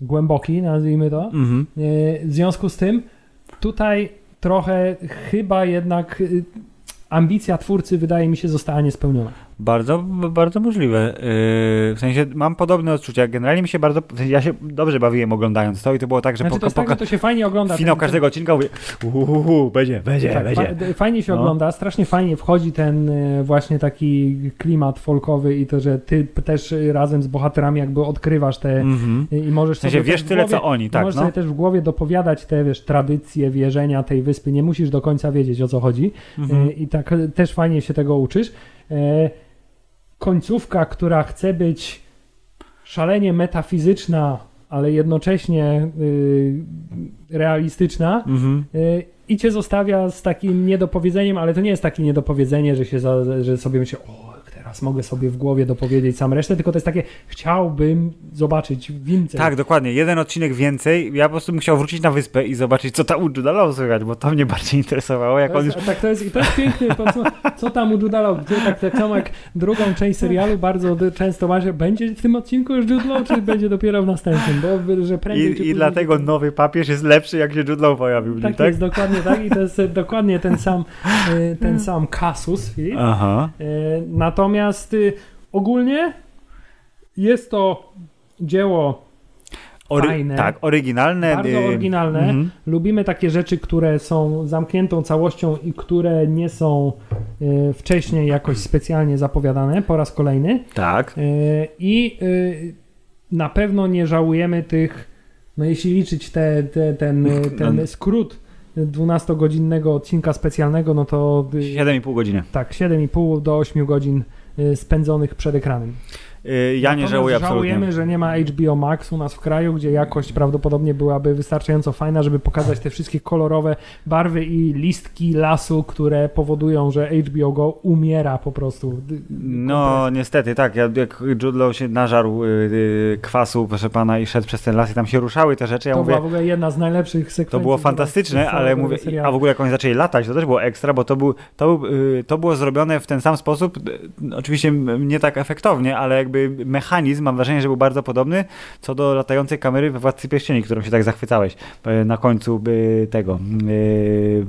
głęboki, nazwijmy to. Mhm. Y, W związku z tym tutaj trochę chyba jednak ambicja twórcy wydaje mi się została niespełniona. Bardzo, bardzo możliwe. Yy, w sensie mam podobne odczucia. Generalnie mi się bardzo. Ja się dobrze bawiłem oglądając to i to było tak, że Znaczy, po, to jest po, tak, że to się fajnie ogląda. finał ten- każdego odcinka mówię, uhuhu, będzie, będzie, Tak, będzie. fa- fajnie się No. ogląda, strasznie fajnie wchodzi ten e, właśnie taki klimat folkowy i to, że ty też e, razem z bohaterami jakby odkrywasz te Mhm. i możesz W sensie sobie wiesz też w tyle, głowie, co oni, tak, możesz no. sobie też w głowie dopowiadać te, wiesz, tradycje, wierzenia tej wyspy, nie musisz do końca wiedzieć o co chodzi Mhm. E, i tak e, też fajnie się tego uczysz. Końcówka, która chce być szalenie metafizyczna, ale jednocześnie y, realistyczna, Mhm. Y, I cię zostawia z takim niedopowiedzeniem, ale to nie jest takie niedopowiedzenie, że, się za, że sobie myślę, o, teraz mogę sobie w głowie dopowiedzieć sam resztę, tylko to jest takie, chciałbym zobaczyć więcej. Tak, dokładnie. Jeden odcinek więcej. Ja po prostu bym chciał wrócić na wyspę i zobaczyć, co tam u Juda Law słychać, bo to mnie bardziej interesowało, jak To on jest, już... tak, to jest, to jest co, tam u Juda Law, gdzie tak, tak samo jak drugą część serialu bardzo często masz, będzie w tym odcinku już Jude Law, czy będzie dopiero w następnym, bo że prędzej I, I dlatego nowy papież jest lepszy, jak się Jude Law pojawił. w nim, Tak, jest dokładnie tak i to jest dokładnie ten sam, e, ten sam kasus. Aha. E, Natomiast y, ogólnie jest to dzieło Ory- Fajne. Tak, oryginalne. bardzo y, oryginalne. mhm. Lubimy takie rzeczy, które są zamkniętą całością i które nie są y, wcześniej jakoś specjalnie zapowiadane po raz kolejny. Tak. Y, I y, na pewno nie żałujemy tych, no jeśli liczyć te, te, ten, y, ten skrót 12-godzinnego odcinka specjalnego, no to y, 7,5 godziny. tak, 7,5 do 8 godzin y, spędzonych przed ekranem. Y, Ja nie Natomiast żałuję absolutnie. Żałujemy, że nie ma HBO Max u nas w kraju, gdzie jakość prawdopodobnie byłaby wystarczająco fajna, żeby pokazać te wszystkie kolorowe barwy i listki lasu, które powodują, że HBO Go umiera po prostu. No, niestety, tak. Ja, jak Jude Law się nażarł y, y, kwasu, proszę pana, i szedł przez ten las i tam się ruszały te rzeczy, ja to mówię, była w ogóle jedna z najlepszych sekwencji. to było fantastyczne, ale mówię, serialu. a w ogóle jak oni zaczęli latać, to też było ekstra, bo to, był, to, to było zrobione w ten sam sposób, oczywiście nie tak efektownie, ale jakby mechanizm, mam wrażenie, że był bardzo podobny co do latającej kamery we Władcy Pierścieni, którą się tak zachwycałeś y, na końcu tego, y,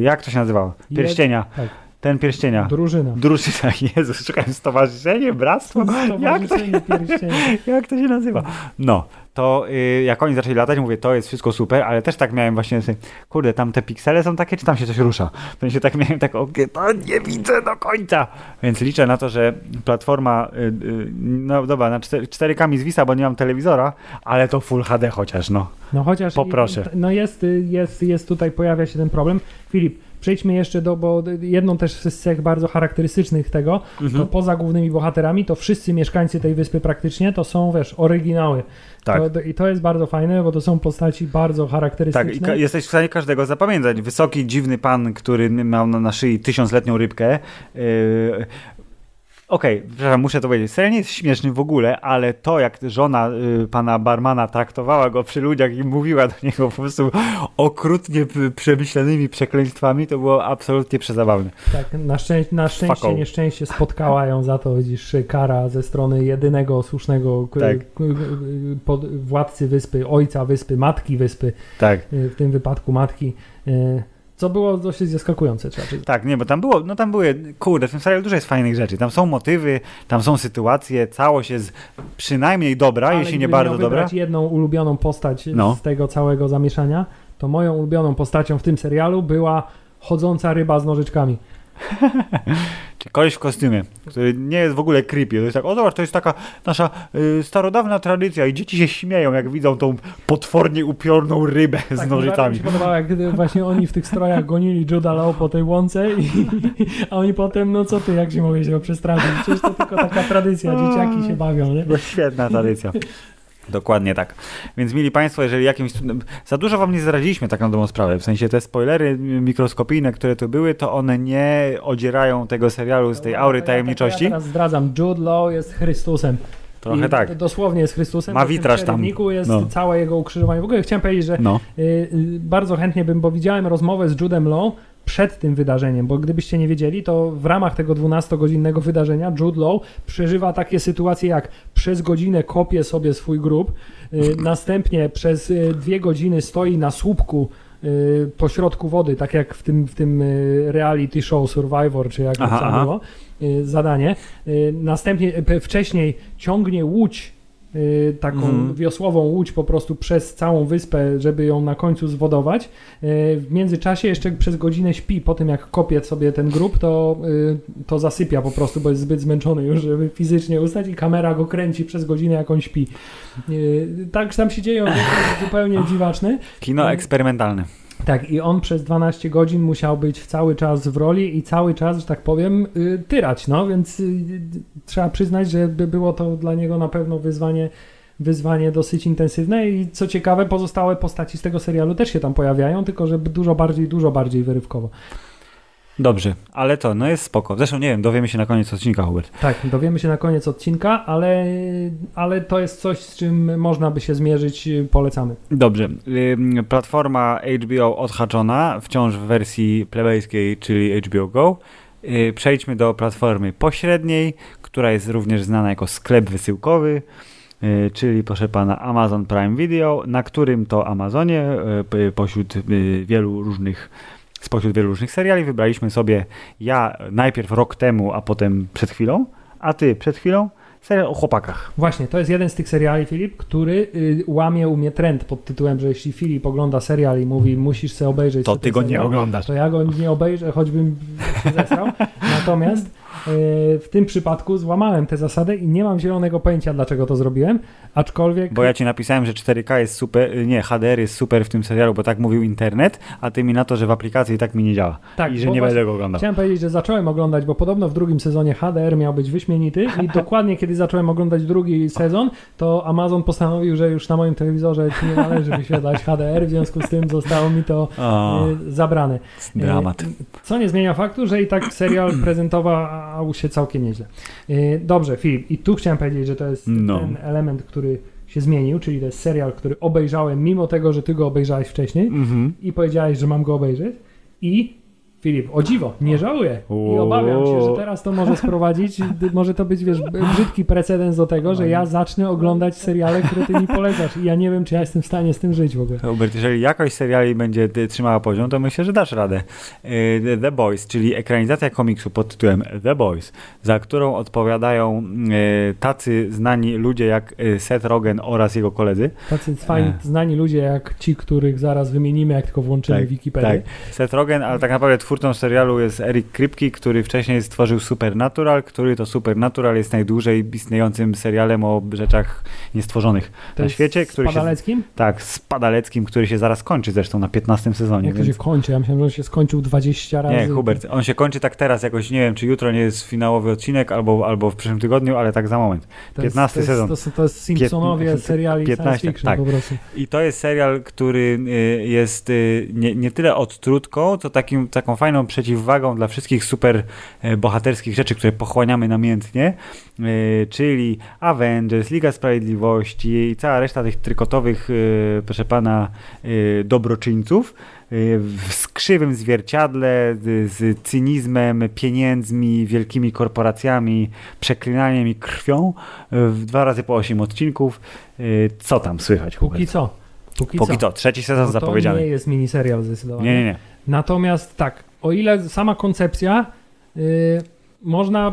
jak to się nazywało? Pierścienia. Tak. Ten pierścienia. Drużyna. Drużyna, Jezus, szukałem stowarzyszenie, bractwo, jak to, Stowarzyszenie jak to się nazywa? No, to y, jak oni zaczęli latać, mówię, to jest wszystko super, ale też tak miałem właśnie, sobie, kurde, tam te piksele są takie, czy tam się coś rusza? W sensie tak miałem tak, okej, to nie widzę do końca. Więc liczę na to, że platforma, y, y, no dobra, na 4, 4K mi zwisa, bo nie mam telewizora, ale to Full HD chociaż, no. No chociaż Poproszę. No jest, jest, jest tutaj, pojawia się ten problem. Filip, przejdźmy jeszcze do, bo jedną też z cech bardzo charakterystycznych tego, Mhm. to poza głównymi bohaterami, to wszyscy mieszkańcy tej wyspy praktycznie to są, wiesz, oryginały. Tak. To, I to jest bardzo fajne, bo to są postaci bardzo Tak, i charakterystyczne. jesteś w stanie każdego zapamiętać. Wysoki, dziwny pan, który miał na, na szyi tysiącletnią rybkę. Yy, Okej, przepraszam, muszę to powiedzieć. Serial nie jest śmieszny w ogóle, ale to, jak żona y, pana barmana traktowała go przy ludziach i mówiła do niego po prostu okrutnie przemyślanymi przekleństwami, to było absolutnie przezabawne. Tak, na, szczę- na szczęście, Fuck nieszczęście spotkała ją za to, widzisz, kara ze strony jedynego słusznego Tak. władcy wyspy, ojca wyspy, matki wyspy, Tak. y, w tym wypadku matki, y, co było dosyć zaskakujące, trzeba przyznać. Tak, nie, bo tam było, no tam były, kurde, w tym serialu dużo jest fajnych rzeczy. Tam są motywy, tam są sytuacje, całość jest przynajmniej dobra, Ale jeśli nie bardzo miał dobra. wybrać jedną ulubioną postać No. z tego całego zamieszania, to moją ulubioną postacią w tym serialu była chodząca ryba z nożyczkami. Koleś w kostiumie, który nie jest w ogóle creepy. To jest tak, o zobacz, to jest taka nasza y, starodawna tradycja i dzieci się śmieją, jak widzą tą potwornie upiorną rybę z Tak, mi nożycami. się podobało, jak gdy właśnie oni w tych strojach gonili Juda Law po tej łące, i, a oni potem, no co ty, jak się mogę się przestraszyć? Przecież to tylko taka tradycja, dzieciaki się bawią, nie? To świetna tradycja. Dokładnie tak. Więc mili Państwo, jeżeli jakimś. Za dużo Wam nie zdradziliśmy tak na dobrą sprawę. W sensie te spoilery mikroskopijne, które tu były, to one nie odzierają tego serialu z tej aury Ja- tajemniczości. Ja teraz zdradzam, Jude Law jest Chrystusem. Trochę I tak. Dosłownie jest Chrystusem. Ma witraż tam. jest No. całe jego ukrzyżowanie. W ogóle chciałem powiedzieć, że No. y, bardzo chętnie bym, bo widziałem rozmowę z Judem Law przed tym wydarzeniem, bo gdybyście nie wiedzieli, to w ramach tego 12-godzinnego wydarzenia Jude Law przeżywa takie sytuacje jak przez godzinę kopie sobie swój grób, y, następnie przez y, dwie godziny stoi na słupku y, pośrodku wody, tak jak w tym, w tym reality show Survivor, czy jak Aha, to było, zadanie. Następnie, wcześniej ciągnie łódź, taką Mhm. wiosłową łódź po prostu przez całą wyspę, żeby ją na końcu zwodować. Y, W międzyczasie jeszcze przez godzinę śpi, po tym jak kopie sobie ten grób, to, y, to zasypia po prostu, bo jest zbyt zmęczony już, żeby fizycznie ustać i kamera go kręci przez godzinę jak on śpi. Y, Tak tam się dzieją rzeczy zupełnie dziwaczne. Kino No. eksperymentalne. Tak, i on przez 12 godzin musiał być cały czas w roli i cały czas, że tak powiem, y, tyrać, no więc y, trzeba przyznać, że by było to dla niego na pewno wyzwanie, wyzwanie dosyć intensywne i co ciekawe, pozostałe postaci z tego serialu też się tam pojawiają, tylko że dużo bardziej, dużo bardziej wyrywkowo. Dobrze, ale to, no jest spoko. Zresztą nie wiem, dowiemy się na koniec odcinka, Hubert. Tak, dowiemy się na koniec odcinka, ale, ale to jest coś, z czym można by się zmierzyć, y, polecamy. Dobrze. Platforma HBO odhaczona, wciąż w wersji plebejskiej, czyli HBO Go. Y, Przejdźmy do platformy pośredniej, która jest również znana jako sklep wysyłkowy, y, czyli proszę pana Amazon Prime Video, na którym to Amazonie pośród wielu różnych spośród wielu różnych seriali wybraliśmy sobie ja najpierw rok temu, a potem przed chwilą, a ty przed chwilą serial o chłopakach. Właśnie, to jest jeden z tych seriali, Filip, który y, łamie u mnie trend pod tytułem, że jeśli Filip ogląda serial i mówi, musisz sobie obejrzeć To ty go nie serial, oglądasz. to ja go nie obejrzę, choćbym się zesrał. Natomiast w tym przypadku złamałem tę zasadę i nie mam zielonego pojęcia, dlaczego to zrobiłem, aczkolwiek... Bo ja ci napisałem, że 4K jest super, y, nie, HDR jest super w tym serialu, bo tak mówił internet, a ty mi na to, że w aplikacji tak mi nie działa. tak, I że nie będę go oglądał. Chciałem powiedzieć, że zacząłem oglądać, bo podobno w drugim sezonie HDR miał być wyśmienity i dokładnie kiedy zacząłem oglądać drugi sezon, to Amazon postanowił, że już na moim telewizorze nie należy wyświetlać HDR, w związku z tym zostało mi to O, y, zabrane. dramat. Co nie zmienia faktu, że i tak serial prezentował się całkiem nieźle. Y, Dobrze, Filip, i tu chciałem powiedzieć, że to jest No. ten element, który się zmienił, czyli to jest serial, który obejrzałem mimo tego, że ty go obejrzałeś wcześniej Mhm. i powiedziałeś, że mam go obejrzeć i Filip, o dziwo, nie żałuję i obawiam się, że teraz to może sprowadzić, może to być, wiesz, brzydki precedens do tego, że ja zacznę oglądać seriale, które ty mi polecasz i ja nie wiem, czy ja jestem w stanie z tym żyć w ogóle. Hubert, jeżeli jakość seriali będzie trzymała poziom, to myślę, że dasz radę. Y, The- The Boys, czyli ekranizacja komiksu pod tytułem The Boys, za którą odpowiadają y, tacy znani ludzie jak y, Seth Rogen oraz jego koledzy. Tacy fajni, E. znani ludzie jak ci, których zaraz wymienimy, jak tylko włączymy Tak, Wikipedię. Tak, Seth Rogen, ale tak naprawdę twórcą serialu jest Eric Kripke, który wcześniej stworzył Supernatural, który to Supernatural jest najdłużej istniejącym serialem o rzeczach niestworzonych To na jest świecie, z się, Padaleckim? tak, z Padaleckim, który się zaraz kończy zresztą na 15 sezonie. Jak to się Więc... kończy? Ja myślałem, że on się skończył 20 razy. Nie, Hubert, on się kończy tak teraz, jakoś nie wiem, czy jutro nie jest finałowy odcinek, albo, albo w przyszłym tygodniu, ale tak za moment. To jest- 15 to jest, sezon. To, są- to jest Simpsonowie seriali 15, science fiction tak. po prostu. I to jest serial, który y, jest y, nie, nie tyle odtrutką, co takim, taką fajną przeciwwagą dla wszystkich super e, bohaterskich rzeczy, które pochłaniamy namiętnie, y, czyli Avengers, Liga Sprawiedliwości i cała reszta tych trykotowych, y, proszę pana, dobroczyńców w skrzywym zwierciadle z, cynizmem, pieniędzmi, wielkimi korporacjami, przeklinaniem i krwią w dwa razy po osiem odcinków. Co tam słychać? Póki Hubert? co. Póki, Póki co. co, trzeci sezon No to zapowiedziany. nie jest miniserial zdecydowanie. Nie, nie, nie. Natomiast tak, o ile sama koncepcja y, można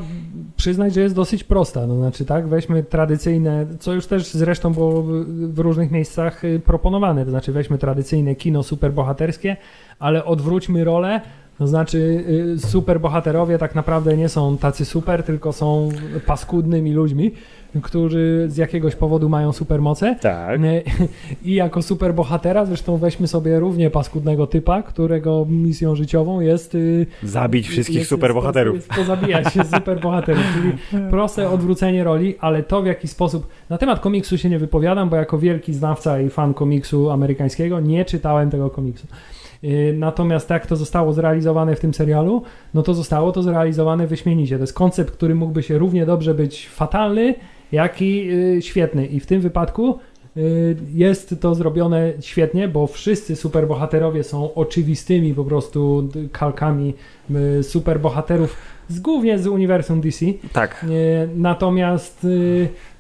przyznać, że jest dosyć prosta. No znaczy tak, weźmy tradycyjne, co już też zresztą było w, różnych miejscach y, proponowane, to znaczy weźmy tradycyjne kino superbohaterskie, ale odwróćmy rolę, to znaczy y, superbohaterowie tak naprawdę nie są tacy super, tylko są paskudnymi ludźmi, którzy z jakiegoś powodu mają supermoce. Tak. Nie, I jako superbohatera, zresztą weźmy sobie równie paskudnego typa, którego misją życiową jest... y, Zabić wszystkich jest- superbohaterów. Jest, jest pozabijać się superbohaterów, czyli proste odwrócenie roli, ale to w jaki sposób... Na temat komiksu się nie wypowiadam, bo jako wielki znawca i fan komiksu amerykańskiego nie czytałem tego komiksu. Y, Natomiast jak to zostało zrealizowane w tym serialu, no to zostało to zrealizowane wyśmienicie. To jest koncept, który mógłby się równie dobrze być fatalny, jak i y, świetny. I w tym wypadku y, jest to zrobione świetnie, bo wszyscy superbohaterowie są oczywistymi po prostu kalkami y, superbohaterów z, głównie z uniwersum DC. Tak. Natomiast,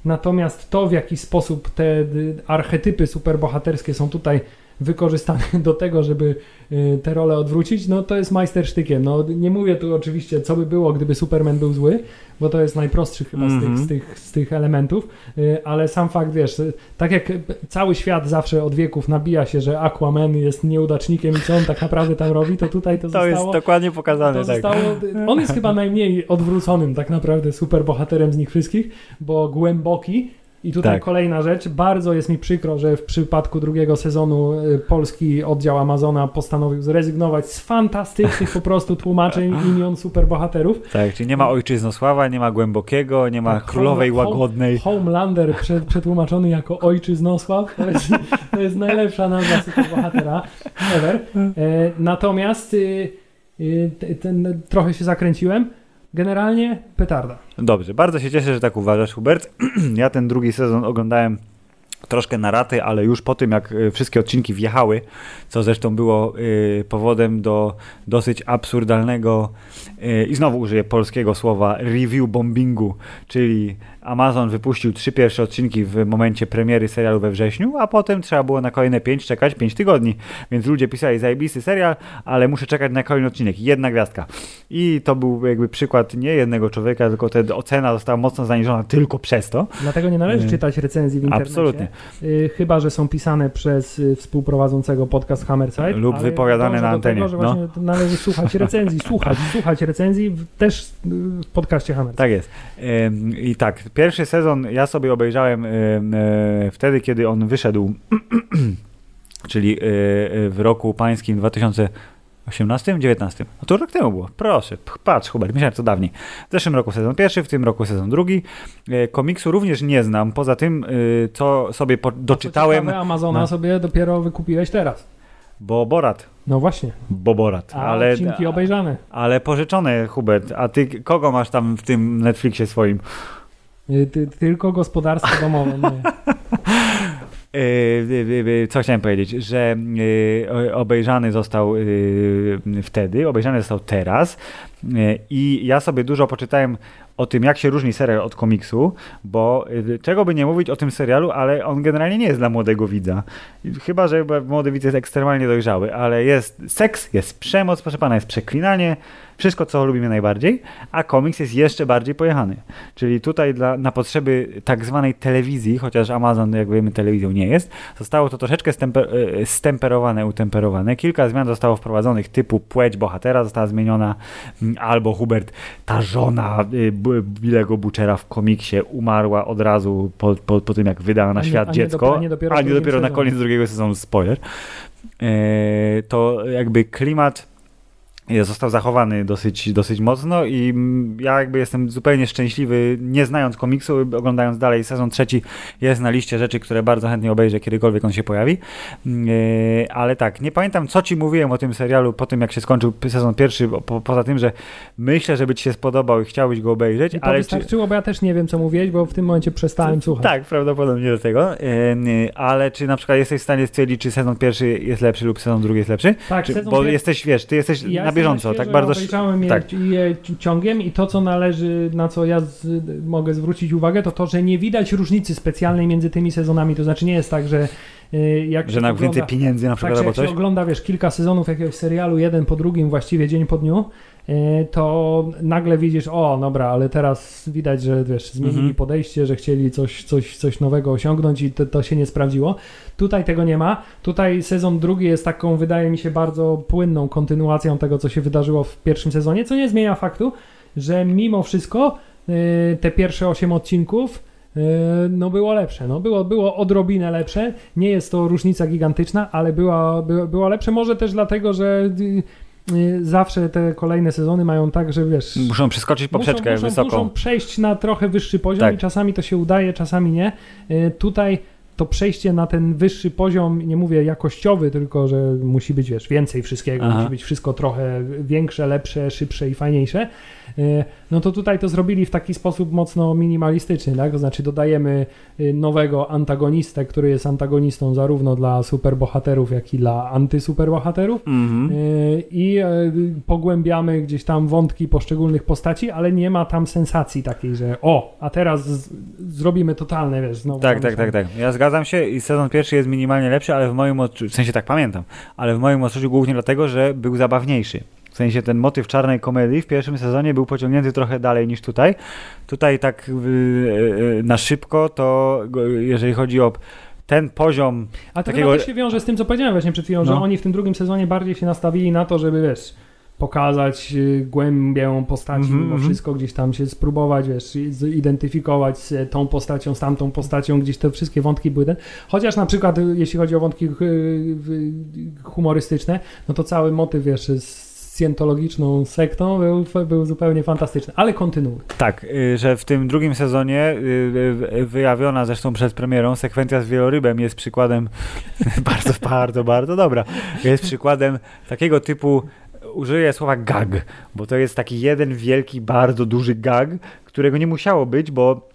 natomiast to, w jaki sposób te archetypy superbohaterskie są tutaj wykorzystany do tego, żeby y, te role odwrócić, no to jest majstersztykiem. No, nie mówię tu oczywiście, co by było, gdyby Superman był zły, bo to jest najprostszy chyba mm -hmm. z, tych, z, tych, z tych elementów, y, ale sam fakt, wiesz, tak jak cały świat zawsze od wieków nabija się, że Aquaman jest nieudacznikiem i co on tak naprawdę tam robi, to tutaj to, to zostało... To jest dokładnie pokazane, tak. Zostało, on jest chyba najmniej odwróconym tak naprawdę superbohaterem z nich wszystkich, bo głęboki, i tutaj tak. kolejna rzecz. Bardzo jest mi przykro, że w przypadku drugiego sezonu y, polski oddział Amazona postanowił zrezygnować z fantastycznych po prostu tłumaczeń imion superbohaterów. Tak, czyli nie ma ojczyznosława, nie ma głębokiego, nie ma tak, królowej home, łagodnej. Homelander przetłumaczony jako ojczyznosław. To jest, to jest najlepsza nazwa superbohatera ever. E, natomiast y, y, ten, trochę się zakręciłem. Generalnie petarda. Dobrze, bardzo się cieszę, że tak uważasz, Hubert. ja ten drugi sezon oglądałem troszkę na raty, ale już po tym, jak y, wszystkie odcinki wjechały, co zresztą było y, powodem do dosyć absurdalnego y, i znowu użyję polskiego słowa review bombingu, czyli Amazon wypuścił trzy pierwsze odcinki w momencie premiery serialu we wrześniu, a potem trzeba było na kolejne pięć czekać pięć tygodni. Więc ludzie pisali zajebisty serial, ale muszę czekać na kolejny odcinek. Jedna gwiazdka. I to był jakby przykład nie jednego człowieka, tylko ta ocena została mocno zaniżona tylko przez to. Dlatego nie należy y, czytać recenzji w internecie. Absolutnie. Y, chyba, że są pisane przez y, współprowadzącego podcast Hammerside. Lub wypowiadane na antenie. Tego, że no. należy słuchać recenzji, słuchać, słuchać recenzji też w podcaście Hammerside. Tak jest. I tak, Pierwszy sezon ja sobie obejrzałem e, e, wtedy, kiedy on wyszedł, czyli e, w roku pańskim 2018, 19. No to rok temu było. Proszę, patrz Hubert, myślałem to dawniej. W zeszłym roku sezon pierwszy, w tym roku sezon drugi. Komiksu również nie znam, poza tym, co sobie doczytałem. Ciekawe, Amazona no. sobie dopiero wykupiłeś teraz. Bo Borat. No właśnie. Bo Borat. A ale, odcinki obejrzane. Ale pożyczone, Hubert. A ty kogo masz tam w tym Netflixie swoim? Y, ty, tylko gospodarstwo domowe. Nie. Y, co chciałem powiedzieć, że y, obejrzany został wtedy, obejrzany został teraz i ja sobie dużo poczytałem o tym, jak się różni serial od komiksu, bo czego by nie mówić o tym serialu, ale on generalnie nie jest dla młodego widza. Chyba, że młody widz jest ekstremalnie dojrzały, ale jest seks, jest przemoc, proszę pana, jest przeklinanie, wszystko, co lubimy najbardziej, a komiks jest jeszcze bardziej pojechany. Czyli tutaj dla, na potrzeby tak zwanej telewizji, chociaż Amazon, jak wiemy, telewizją nie jest, zostało to troszeczkę stemper, e, stemperowane, utemperowane. Kilka zmian zostało wprowadzonych, typu płeć bohatera została zmieniona, mm, albo Hubert, ta żona y, Bilego Butchera w komiksie umarła od razu po, po, po tym, jak wydała na świat a nie, dziecko, a nie dopiero, a nie dopiero na koniec drugiego sezonu, spoiler. E, to jakby klimat został zachowany dosyć, dosyć mocno i ja jakby jestem zupełnie szczęśliwy, nie znając komiksu, oglądając dalej sezon trzeci jest na liście rzeczy, które bardzo chętnie obejrzę, kiedykolwiek on się pojawi. Yy, ale tak, nie pamiętam, co ci mówiłem o tym serialu po tym, jak się skończył sezon pierwszy, po, poza tym, że myślę, żeby ci się spodobał i chciałbyś go obejrzeć. I to ale wystarczyło, czy... bo ja też nie wiem, co mówiłeś, bo w tym momencie przestałem słuchać. Tak, prawdopodobnie do tego. Yy, ale czy na przykład jesteś w stanie stwierdzić, czy sezon pierwszy jest lepszy lub sezon drugi jest lepszy? Tak, czy, bo pier... jesteś, wiesz, ty jesteś ja bieżąco, tak bardzo... Obejrzałem je, tak. je ciągiem i to, co należy, na co ja z, mogę zwrócić uwagę, to to, że nie widać różnicy specjalnej między tymi sezonami. To znaczy nie jest tak, że jak że na więcej pieniędzy na przykład tak, albo coś? Jak się ogląda, wiesz, kilka sezonów jakiegoś serialu, jeden po drugim, właściwie dzień po dniu, E, to nagle widzisz, o dobra, ale teraz widać, że wiesz, zmienili mhm. podejście, że chcieli coś, coś, coś nowego osiągnąć i to, to się nie sprawdziło. Tutaj tego nie ma. Tutaj sezon drugi jest taką, wydaje mi się, bardzo płynną kontynuacją tego, co się wydarzyło w pierwszym sezonie, co nie zmienia faktu, że mimo wszystko e, te pierwsze osiem odcinków no było lepsze, no było, było odrobinę lepsze, nie jest to różnica gigantyczna, ale była, było, było lepsze, może też dlatego, że Y, zawsze te kolejne sezony mają tak, że wiesz... Muszą przeskoczyć poprzeczkę muszą, muszą, wysoką. Muszą przejść na trochę wyższy poziom tak. i czasami to się udaje, czasami nie. Y, tutaj to przejście na ten wyższy poziom, nie mówię jakościowy, tylko że musi być, wiesz, więcej wszystkiego, Aha. musi być wszystko trochę większe, lepsze, szybsze i fajniejsze, e, no to tutaj to zrobili w taki sposób mocno minimalistyczny, tak? To znaczy dodajemy e, nowego antagonistę, który jest antagonistą zarówno dla superbohaterów, jak i dla antysuperbohaterów mhm. E, i pogłębiamy gdzieś tam wątki poszczególnych postaci, ale nie ma tam sensacji takiej, że o, a teraz zrobimy totalne, wiesz, znowu. Tak, tak, tak, tak. Ja zgadzam zgadzam się i sezon pierwszy jest minimalnie lepszy, ale w moim odczuciu, w sensie tak pamiętam, ale w moim odczuciu głównie dlatego, że był zabawniejszy. W sensie ten motyw czarnej komedii w pierwszym sezonie był pociągnięty trochę dalej niż tutaj. Tutaj tak yy, na szybko to jeżeli chodzi o ten poziom A to takiego... też się wiąże z tym, co powiedziałem właśnie przed chwilą, no. że oni w tym drugim sezonie bardziej się nastawili na to, żeby wiesz, pokazać y, głębię postaci mm -hmm. mimo wszystko, gdzieś tam się spróbować, wiesz, zidentyfikować z tą postacią, z tamtą postacią, gdzieś te wszystkie wątki były ten. Chociaż na przykład, y, jeśli chodzi o wątki y, humorystyczne, no to cały motyw, wiesz, z scjentologiczną sektą był, był zupełnie fantastyczny, ale kontynuuj. Tak, że w tym drugim sezonie wyjawiona zresztą przed premierą sekwencja z wielorybem jest przykładem bardzo, bardzo, bardzo dobra. Jest przykładem takiego typu użyję słowa gag, bo to jest taki jeden wielki, bardzo duży gag, którego nie musiało być, bo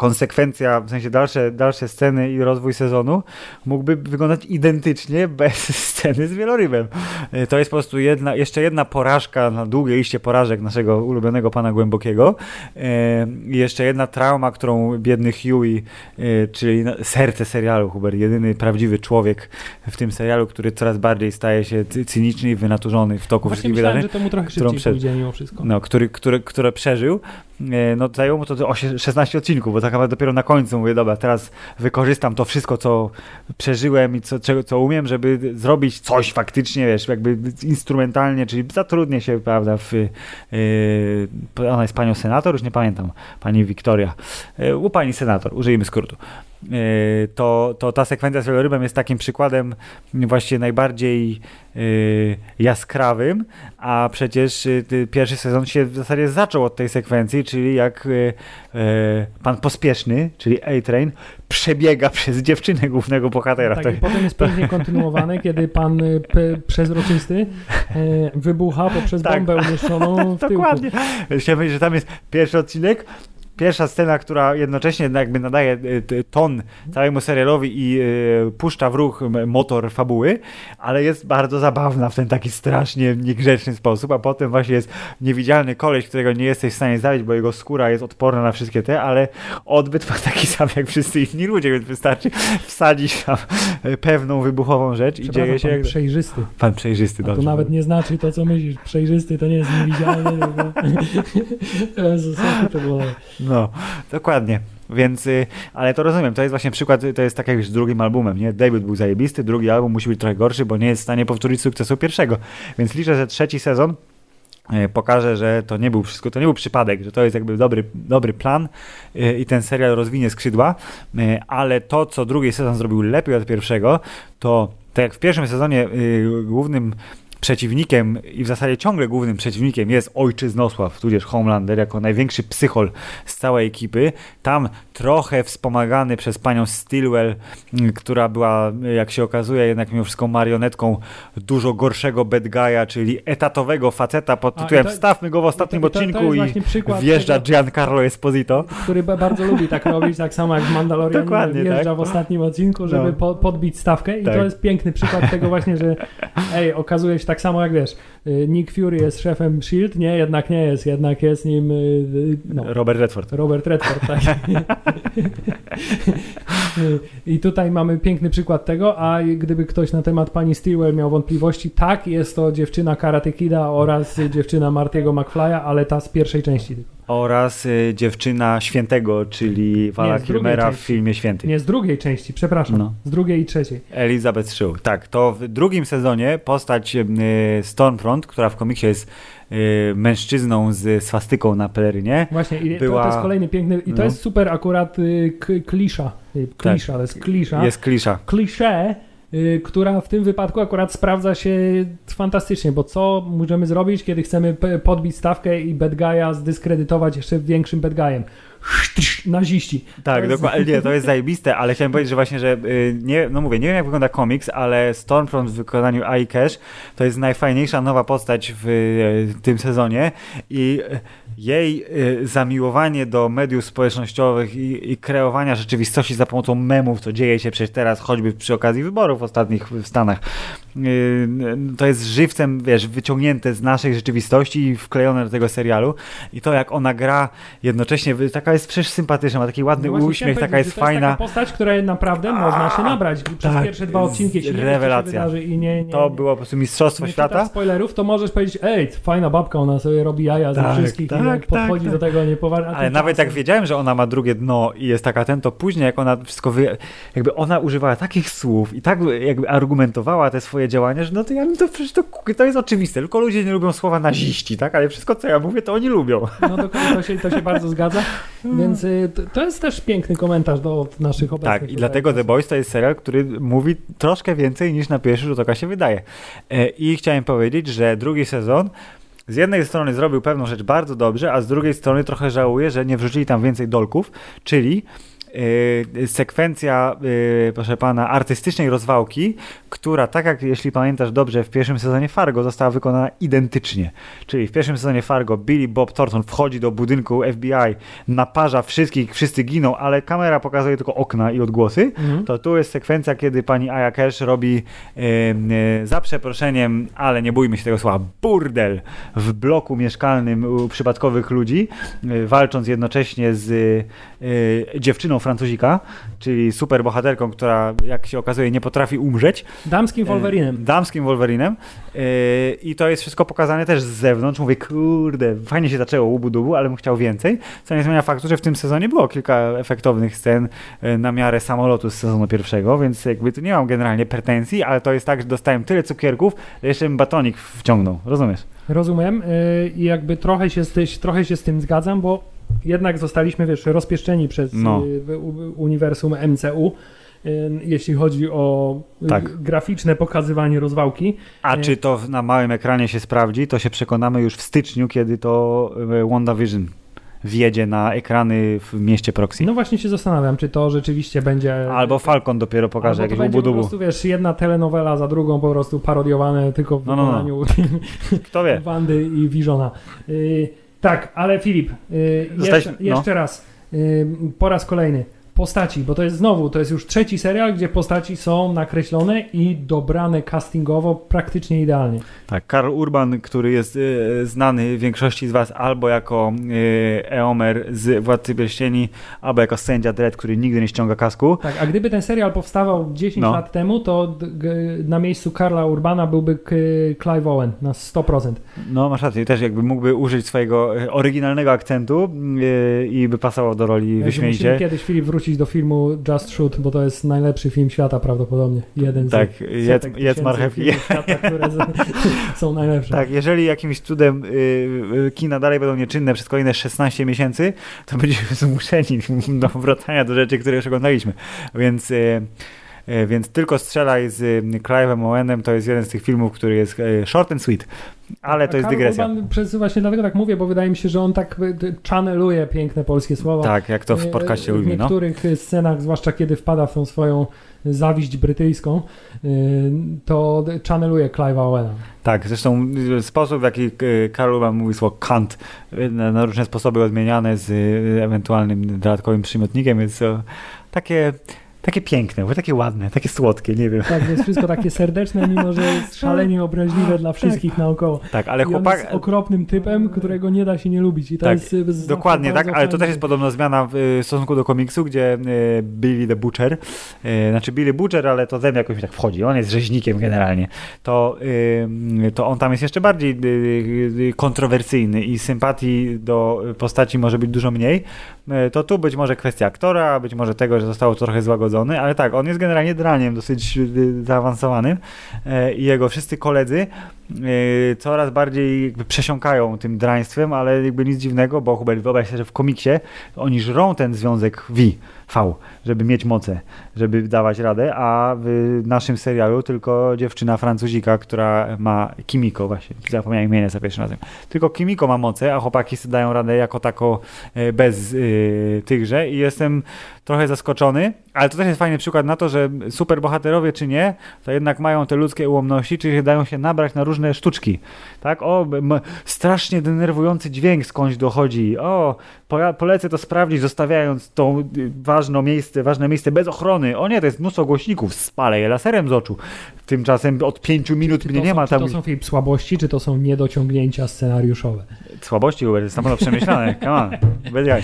konsekwencja, w sensie dalsze, dalsze sceny i rozwój sezonu mógłby wyglądać identycznie bez sceny z wielorybem. E, to jest po prostu jedna, jeszcze jedna porażka na długiej liście porażek naszego ulubionego pana Głębokiego. E, jeszcze jedna trauma, którą biedny Huey, e, czyli serce serialu, Hubert, jedyny prawdziwy człowiek w tym serialu, który coraz bardziej staje się cyniczny i wynaturzony w toku Właśnie wszystkich wydarzeń. że to mu trochę szybciej prze... mimo wszystko. No, który, który, które przeżył. No, zajęło mu to 16 odcinków, bo tak naprawdę dopiero na końcu mówię, dobra, teraz wykorzystam to wszystko, co przeżyłem i co, co umiem, żeby zrobić coś faktycznie, wiesz, jakby instrumentalnie, czyli zatrudnię się, prawda, w, yy, ona jest panią senator, już nie pamiętam, pani Wiktoria, yy, u pani senator, użyjmy skrótu. Yy, to, to ta sekwencja z wielorybem jest takim przykładem właśnie najbardziej yy, jaskrawym, a przecież yy, pierwszy sezon się w zasadzie zaczął od tej sekwencji, czyli jak pan pospieszny, czyli A-Train, przebiega przez dziewczynę głównego bohatera. Tak, to... i potem jest pięknie kontynuowane, kiedy pan przezroczysty wybucha poprzez tak. bombę umieszczoną w tyłku. Dokładnie. Chciałem powiedzieć, że tam jest pierwszy odcinek, pierwsza scena, która jednocześnie jakby nadaje e, ton całemu serialowi i e, puszcza w ruch motor fabuły, ale jest bardzo zabawna w ten taki strasznie niegrzeczny sposób, a potem właśnie jest niewidzialny koleś, którego nie jesteś w stanie zabić, bo jego skóra jest odporna na wszystkie te, ale odbyt ma taki sam jak wszyscy inni ludzie, więc wystarczy wsadzić tam e, pewną wybuchową rzecz i dzieje się... Pan przejrzysty. Pan przejrzysty, dobrze. to nawet nie znaczy to, co myślisz. Przejrzysty to nie jest niewidzialny. to było... No, dokładnie. Więc, y, ale to rozumiem, to jest właśnie przykład, to jest tak jak już z drugim albumem, nie? David był zajebisty, drugi album musi być trochę gorszy, bo nie jest w stanie powtórzyć sukcesu pierwszego. Więc liczę, że trzeci sezon y, pokaże, że to nie był wszystko, to nie był przypadek, że to jest jakby dobry, dobry plan y, i ten serial rozwinie skrzydła, ale to, co drugi sezon zrobił lepiej od pierwszego, to tak jak w pierwszym sezonie głównym przeciwnikiem i w zasadzie ciągle głównym przeciwnikiem jest Ojczyznosław, tudzież Homelander, jako największy psychol z całej ekipy. Tam trochę wspomagany przez panią Stilwell, mm, która była, jak się okazuje, jednak mimo wszystko marionetką dużo gorszego bad guy'a, czyli etatowego faceta pod tytułem to, Wstawmy go w ostatnim to, to, odcinku i wjeżdża tego, Giancarlo Esposito. Który bardzo lubi tak robić, tak samo jak w Mandalorian Dokładnie, wjeżdża tak? w ostatnim odcinku, żeby no. po, podbić stawkę i tak. to jest piękny przykład tego właśnie, że ej, okazuje się tak samo jak wiesz, y, Nick Fury jest szefem S.H.I.E.L.D., nie, jednak nie jest, jednak jest nim y, no, Robert Redford. Robert Redford, tak. I tutaj mamy piękny przykład tego, a gdyby ktoś na temat pani Stilwell miał wątpliwości, tak, jest to dziewczyna Karate Kida oraz dziewczyna Martiego McFly'a, ale ta z pierwszej części tylko oraz y, dziewczyna świętego, czyli Vala Kilmera w filmie Święty. Nie, z drugiej części, przepraszam. No. Z drugiej i trzeciej. Elizabeth Shue. Tak, to w drugim sezonie postać y, Stormfront, która w komiksie jest y, mężczyzną z swastyką na pelerynie. Właśnie, i była... to, to jest kolejny piękny, i to no. jest super akurat y, klisza. Y, klisza, tak. to jest klisza. Jest klisza. Klisze która w tym wypadku akurat sprawdza się fantastycznie, bo co możemy zrobić, kiedy chcemy podbić stawkę i bad guy'a zdyskredytować jeszcze większym bad guy'em? Naziści. Tak, jest... dokładnie, to jest zajebiste, ale chciałem powiedzieć, że właśnie, że y, nie, no mówię, nie wiem jak wygląda komiks, ale Stormfront w wykonaniu AI Cash to jest najfajniejsza nowa postać w, w tym sezonie i jej y, zamiłowanie do mediów społecznościowych i, i, kreowania rzeczywistości za pomocą memów, co dzieje się przecież teraz choćby przy okazji wyborów ostatnich w Stanach, y, to jest żywcem, wiesz, wyciągnięte z naszej rzeczywistości i wklejone do tego serialu i to jak ona gra jednocześnie, taka taka jest przecież sympatyczna, ma taki ładny No uśmiech, taka jest fajna. To jest taka postać, której naprawdę można się nabrać przez tak, pierwsze dwa odcinki. Jeśli nie rewelacja. wydarzy i nie, nie, To nie, było po prostu mistrzostwo nie świata. spoilerów, to możesz powiedzieć, ej, fajna babka, ona sobie robi jaja ze Tak, wszystkich tak, i jak podchodzi tak, do tego niepoważnie. Ale nawet jak wiedziałem, że ona ma drugie dno i jest taka ten, to później jak ona wszystko wy... jakby ona używała takich słów i tak jakby argumentowała te swoje działania, że no to ja mi to przecież to, to jest oczywiste, tylko ludzie nie lubią słowa naziści, tak? Ale wszystko co ja mówię, to oni lubią. No dokładnie, to się, to się bardzo zgadza. Więc y, to, to jest też piękny komentarz do naszych obecnych. Tak, i dlatego The. Boys to jest serial, który mówi troszkę więcej niż na pierwszy rzut oka się wydaje. E, I chciałem powiedzieć, że drugi sezon z jednej strony zrobił pewną rzecz bardzo dobrze, a z drugiej strony trochę żałuję, że nie wrzucili tam więcej dolków, czyli sekwencja, e, proszę pana, artystycznej rozwałki, która, tak jak jeśli pamiętasz dobrze, w pierwszym sezonie Fargo została wykonana identycznie. Czyli w pierwszym sezonie Fargo Billy Bob Thornton wchodzi do budynku FBI, naparza wszystkich, wszyscy giną, ale kamera pokazuje tylko okna i odgłosy. Mhm. To tu jest sekwencja, kiedy pani Aya Cash robi e, e, za przeproszeniem, ale nie bójmy się tego słowa, burdel w bloku mieszkalnym u przypadkowych ludzi, e, walcząc jednocześnie z e, dziewczyną Francuzika, czyli super bohaterką, która jak się okazuje nie potrafi umrzeć. Damskim E, Wolverinem. Damskim Wolverinem. E, I to jest wszystko pokazane też z zewnątrz. Mówię, kurde, fajnie się zaczęło łubu dubu, ale bym chciał więcej. Co nie zmienia faktu, że w tym sezonie było kilka efektownych scen e, na miarę samolotu z sezonu pierwszego, więc jakby tu nie mam generalnie pretensji, ale to jest tak, że dostałem tyle cukierków, że jeszcze bym batonik wciągnął. Rozumiesz? Rozumiem i jakby trochę się, z, trochę się z tym zgadzam, bo jednak zostaliśmy, wiesz, rozpieszczeni przez No. y, uniwersum MCU, y, jeśli chodzi o y, Tak. graficzne pokazywanie rozwałki. A czy to na małym ekranie się sprawdzi, to się przekonamy już w styczniu, kiedy to WandaVision wjedzie na ekrany w mieście Proxy. No właśnie się zastanawiam, czy to rzeczywiście będzie... Albo Falcon dopiero pokaże jakieś będzie po ubudubu. prostu, wiesz, jedna telenowela za drugą po prostu parodiowane tylko w No, no, no. wykonaniu Kto wie? Wandy i Visiona. Y, tak, ale Filip, y, jeszcze, no. jeszcze raz, y, po raz kolejny. Postaci, bo to jest znowu, to jest już trzeci serial, gdzie postaci są nakreślone i dobrane castingowo praktycznie idealnie. Tak, Karl Urban, który jest e, znany większości z Was albo jako e, Eomer z Władcy Pierścieni, albo jako sędzia Dredd, który nigdy nie ściąga kasku. Tak, a gdyby ten serial powstawał 10 No. lat temu, to na miejscu Karla Urbana byłby Clive Owen na 100%. No, masz rację, też jakby mógłby użyć swojego e, oryginalnego akcentu i by pasował do roli Musimy wyśmienicie. kiedyś Filip wrócić do filmu Just Shoot, bo to jest najlepszy film świata prawdopodobnie. Jeden z Tak, setek jedz, marchewki. świata, które z- są najlepsze. Tak, jeżeli jakimś cudem y, y, kina dalej będą nieczynne przez kolejne 16 miesięcy, to będziemy zmuszeni do wracania do rzeczy, które już oglądaliśmy. Więc, y, y, więc tylko strzelaj z y, Clive'em Owenem to jest jeden z tych filmów, który jest short and sweet. Ale to jest Karl dygresja. Urban przez, właśnie dlatego tak mówię, bo wydaje mi się, że on tak y, channeluje piękne polskie słowa. Tak, jak to w Y, podcaście W lubimy. No. niektórych y, scenach, zwłaszcza kiedy wpada w tą swoją zawiść brytyjską, y, to channeluje Clive'a Owena. Tak, zresztą sposób, w jaki Karl Urban mówi słowo kant na, na różne sposoby odmieniane z ewentualnym dodatkowym przymiotnikiem jest takie, takie piękne, bo takie ładne, takie słodkie, nie wiem. Tak, więc wszystko takie serdeczne, mimo że jest szalenie obraźliwe dla wszystkich naokoło. Tak, ale I on chłopak... jest okropnym typem, którego nie da się nie lubić. I to Tak, jest zawsze Dokładnie, tak, ale to też jest podobno zmiana w y, stosunku do komiksu, gdzie y, Billy the Butcher, znaczy Billy Butcher, ale to ze mną jakoś mi tak wchodzi, on jest rzeźnikiem generalnie, to, to on tam jest jeszcze bardziej kontrowersyjny i sympatii do postaci może być dużo mniej, to tu być może kwestia aktora, być może tego, że zostało to trochę złagodzony, ale tak, on jest generalnie draniem dosyć y, zaawansowanym y, i jego wszyscy koledzy coraz bardziej jakby przesiąkają tym draństwem, ale jakby nic dziwnego, bo Hubert, wyobraź sobie, że w komiksie oni żrą ten związek V, V, żeby mieć moce, żeby dawać radę, a w naszym serialu tylko dziewczyna Francuzika, która ma Kimiko właśnie, zapomniałem imienia za pierwszym razem, tylko Kimiko ma moce, a chłopaki sobie dają radę jako tako e, bez y, tychże. I jestem trochę zaskoczony, ale to też jest fajny przykład na to, że superbohaterowie czy nie, to jednak mają te ludzkie ułomności, czyli dają się nabrać na różne sztuczki. Tak, o, m- strasznie denerwujący dźwięk skądś dochodzi. O, polecę to sprawdzić, zostawiając to y, ważne miejsce, ważne miejsce bez ochrony. O nie, to jest mnóstwo głośników, spalę je laserem z oczu. Tymczasem od pięciu minut Czy mnie to nie są, ma czy tam. to są Filip słabości, czy to są niedociągnięcia scenariuszowe? Słabości Hubert, jest na pewno przemyślane. Come on. Bez jaj.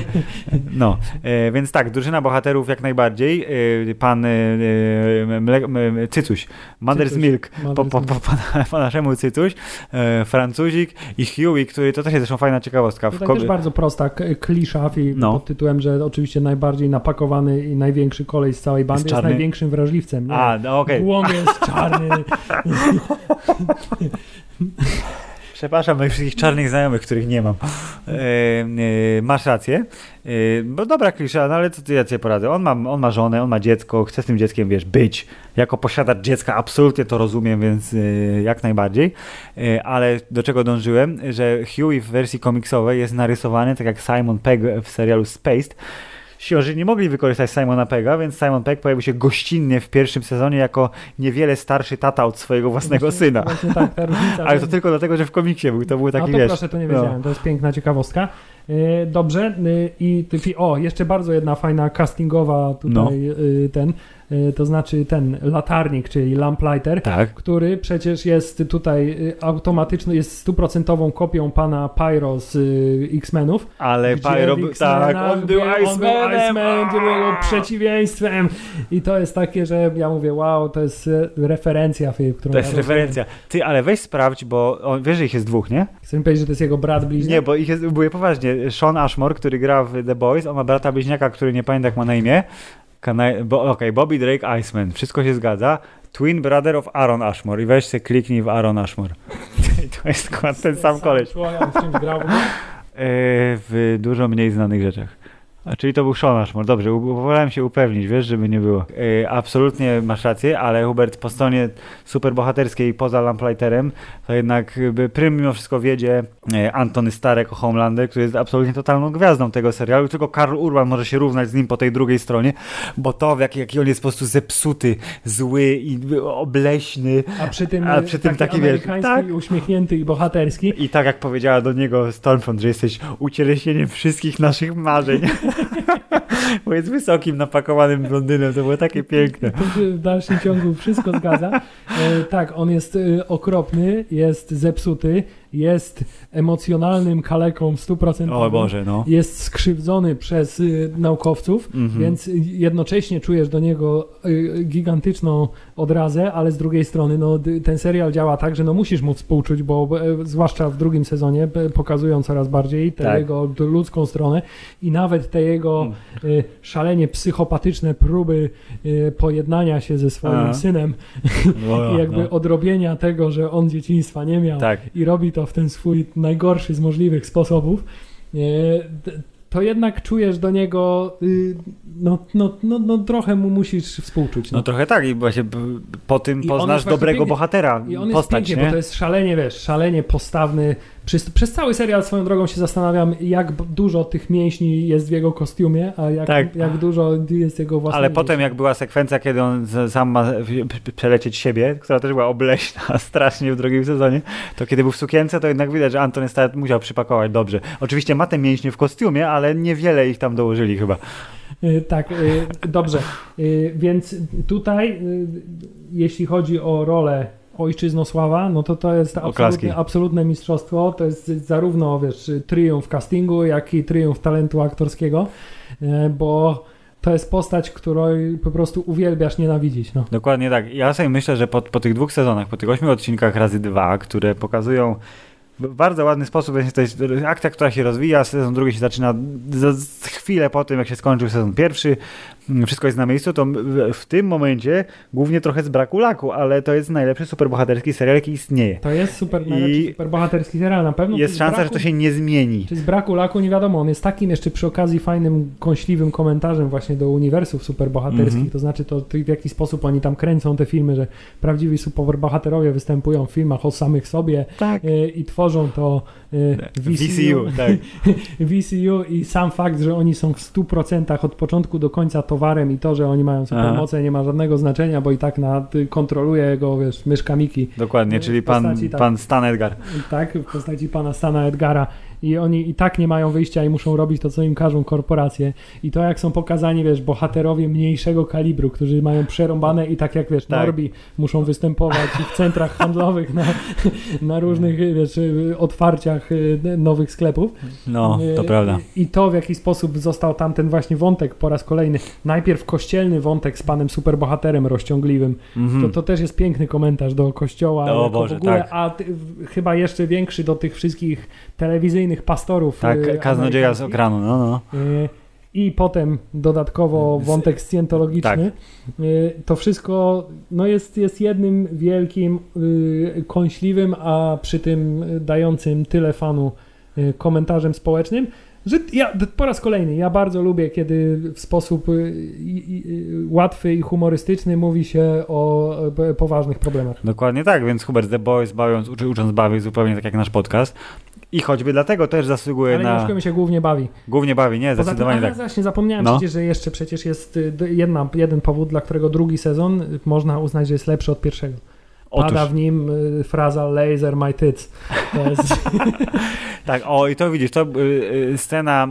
No, e, więc tak, drużyna bohaterów jak najbardziej. E, pan e, e, mle, e, Cycuś, Mother's Milk, Mother's po, po, po, po, po naszemu Cycuś, e, Francuzik i Huey, który to też jest zresztą fajna ciekawostka. W ko- też bardzo prosta klisza i No. pod tytułem, że oczywiście najbardziej napakowany i największy kolej z całej bandy Jest jest, największym wrażliwcem. Nie? A, no okej. Głąb jest czarny. Przepraszam moich wszystkich czarnych znajomych, których nie mam. E, masz rację. E, bo dobra klisza, no ale co ty ja ci poradzę? On ma, on ma żonę, on ma dziecko, chce z tym dzieckiem, wiesz, być. Jako posiadacz dziecka absolutnie to rozumiem, więc jak najbardziej. Ale do czego dążyłem? Że Huey w wersji komiksowej jest narysowany tak jak Simon Pegg w serialu Spaced. Siorzy nie mogli wykorzystać Simona Pegga, więc Simon Pegg pojawił się gościnnie w pierwszym sezonie jako niewiele starszy tata od swojego własnego Właśnie- syna. Właśnie tak, ta różnica. Ale to tylko dlatego, że w komiksie był, to był taki, A to wiesz... proszę, to nie no. wiedziałem, to jest piękna ciekawostka. E, Dobrze, y, i ty- o, jeszcze bardzo jedna fajna castingowa tutaj y, ten, y, to znaczy ten latarnik, czyli lamplighter, Tak. który przecież jest tutaj y, automatyczny, jest stuprocentową kopią pana Pyro z y, X-Menów. Ale Pyro tak, on był Icemanem. Iceman, był przeciwieństwem. I to jest takie, że ja mówię, wow, to jest referencja, y, którą To ja jest rozumiem. referencja. Ty, ale weź sprawdź, bo on, wiesz, że ich jest dwóch, nie? Chcę mi powiedzieć, że to jest jego brat bliźniak? Nie, bo ich jest, mówię poważnie. Sean Ashmore, który gra w The Boys, on ma brata bliźniaka, który nie pamiętam jak ma na imię. Bo, Okej, Bobby Drake Iceman. Wszystko się zgadza. Twin brother of Aaron Ashmore. I weź sobie kliknij w Aaron Ashmore. to jest ten sam koleś. W? E, w dużo mniej znanych rzeczach. A czyli to był Sean Ashmore. Dobrze, wolałem się upewnić, wiesz, żeby nie było. E, absolutnie masz rację, ale Hubert po stronie superbohaterskiej poza Lamplighterem, to jednak by prym mimo wszystko wiedzie e, Antony Starek o Homelander, który jest absolutnie totalną gwiazdą tego serialu. Tylko Karl Urban może się równać z nim po tej drugiej stronie, bo to w jaki, jaki on jest po prostu zepsuty, zły i obleśny. A przy tym, A przy tym taki, wiesz, amerykański, tak. uśmiechnięty i bohaterski. I tak jak powiedziała do niego Stormfront, że jesteś ucieleśnieniem wszystkich naszych marzeń. Bo jest wysokim, napakowanym blondynem, to było takie piękne. W dalszym ciągu wszystko zgadza. E, tak, on jest e, okropny, jest zepsuty, jest emocjonalnym kaleką w 100%. O Boże, no. Jest skrzywdzony przez y, naukowców, Mhm. więc jednocześnie czujesz do niego y, gigantyczną odrazę, ale z drugiej strony no, ten serial działa tak, że no musisz mu współczuć, bo e, zwłaszcza w drugim sezonie pokazują coraz bardziej tę Tak. jego ludzką stronę i nawet te jego Mm. y, szalenie psychopatyczne próby y, pojednania się ze swoim Aha. synem O, i jakby no. odrobienia tego, że on dzieciństwa nie miał Tak. i robi to w ten swój najgorszy z możliwych sposobów, e, to jednak czujesz do niego, y, no, no, no, no trochę mu musisz współczuć. No. No trochę tak i właśnie po tym I poznasz jest dobrego pięknie- bohatera, I on jest postać, pięknie, nie? bo to jest szalenie, wiesz, szalenie postawny. Przez, przez cały serial swoją drogą się zastanawiam, jak dużo tych mięśni jest w jego kostiumie, a jak, Tak. jak dużo jest jego własnej Ale potem jak była sekwencja, kiedy on sam ma przelecieć siebie, która też była obleśna strasznie w drugim sezonie, to kiedy był w sukience, to jednak widać, że Antony Stark musiał przypakować dobrze. Oczywiście ma te mięśnie w kostiumie, ale niewiele ich tam dołożyli chyba. Y, Tak, y, dobrze. Y, Więc tutaj, jeśli chodzi o rolę Ojczyznosława, no to to jest absolutne, absolutne mistrzostwo. To jest zarówno, wiesz, triumf castingu, jak i triumf talentu aktorskiego, y, bo to jest postać, której po prostu uwielbiasz nienawidzić. No. Dokładnie tak. Ja sobie myślę, że po, po tych dwóch sezonach, po tych ośmiu odcinkach razy dwa, które pokazują w bardzo ładny sposób, to jest akcja, która się rozwija, sezon drugi się zaczyna za chwilę po tym, jak się skończył sezon pierwszy, wszystko jest na miejscu, to w, tym momencie głównie trochę z braku laku, ale to jest najlepszy superbohaterski serial, jaki istnieje. To jest super, najlepszy, super bohaterski serial na pewno. Jest szansa, że braku- to się nie zmieni. Czy z braku laku nie wiadomo, on jest takim jeszcze przy okazji fajnym, kąśliwym komentarzem właśnie do uniwersów superbohaterskich, Mhm. to znaczy to, to w jaki sposób oni tam kręcą te filmy, że prawdziwi superbohaterowie występują w filmach o samych sobie Tak. e, i tworzą to e, VCU, tak. VCU i sam fakt, że oni są w 100% od początku do końca towarem i to, że oni mają supermoce nie ma żadnego znaczenia, bo i tak na, y, kontroluje go, wiesz, myszka Miki Dokładnie, W czyli pan, tak. pan Stan Edgar. tak, w postaci pana Stana Edgara i oni i tak nie mają wyjścia i muszą robić to, co im każą korporacje. I to, jak są pokazani, wiesz, bohaterowie mniejszego kalibru, którzy mają przerąbane i tak jak, wiesz, Tak. Norbi muszą występować w centrach handlowych na, na różnych, wiesz, otwarciach y, nowych sklepów. No, to Y, prawda. I, to, w jaki sposób został tam ten właśnie wątek po raz kolejny. Najpierw kościelny wątek z panem superbohaterem rozciągliwym. Mhm. To, to też jest piękny komentarz do kościoła. O Boże, w ogóle, tak. A ty, chyba jeszcze większy do tych wszystkich telewizyjnych pastorów. y, Tak, kaznodzieja z okranu, no, no. Y, I potem dodatkowo Z- wątek scjentologiczny. Y, To wszystko no jest, jest jednym wielkim, y, kąśliwym, a przy tym y, dającym tyle fanu y, komentarzem społecznym, że ja po raz kolejny, ja bardzo lubię, kiedy w sposób y, łatwy i humorystyczny mówi się o poważnych problemach. Dokładnie tak, więc Hubert The Boys bawiąc, uczy, ucząc bawić zupełnie tak jak nasz podcast. I choćby dlatego też zasługuje Ale na... Mieszko mi się głównie bawi. Głównie bawi, nie? Poza tym, Zdecydowanie aha, tak. właśnie zapomniałem No. przecież, że jeszcze przecież jest y, jedna, jeden powód, dla którego drugi sezon y, można uznać, że jest lepszy od pierwszego. Otóż, Pada w nim y, fraza laser my tits. Jest, tak, o i to widzisz, to y, y, scena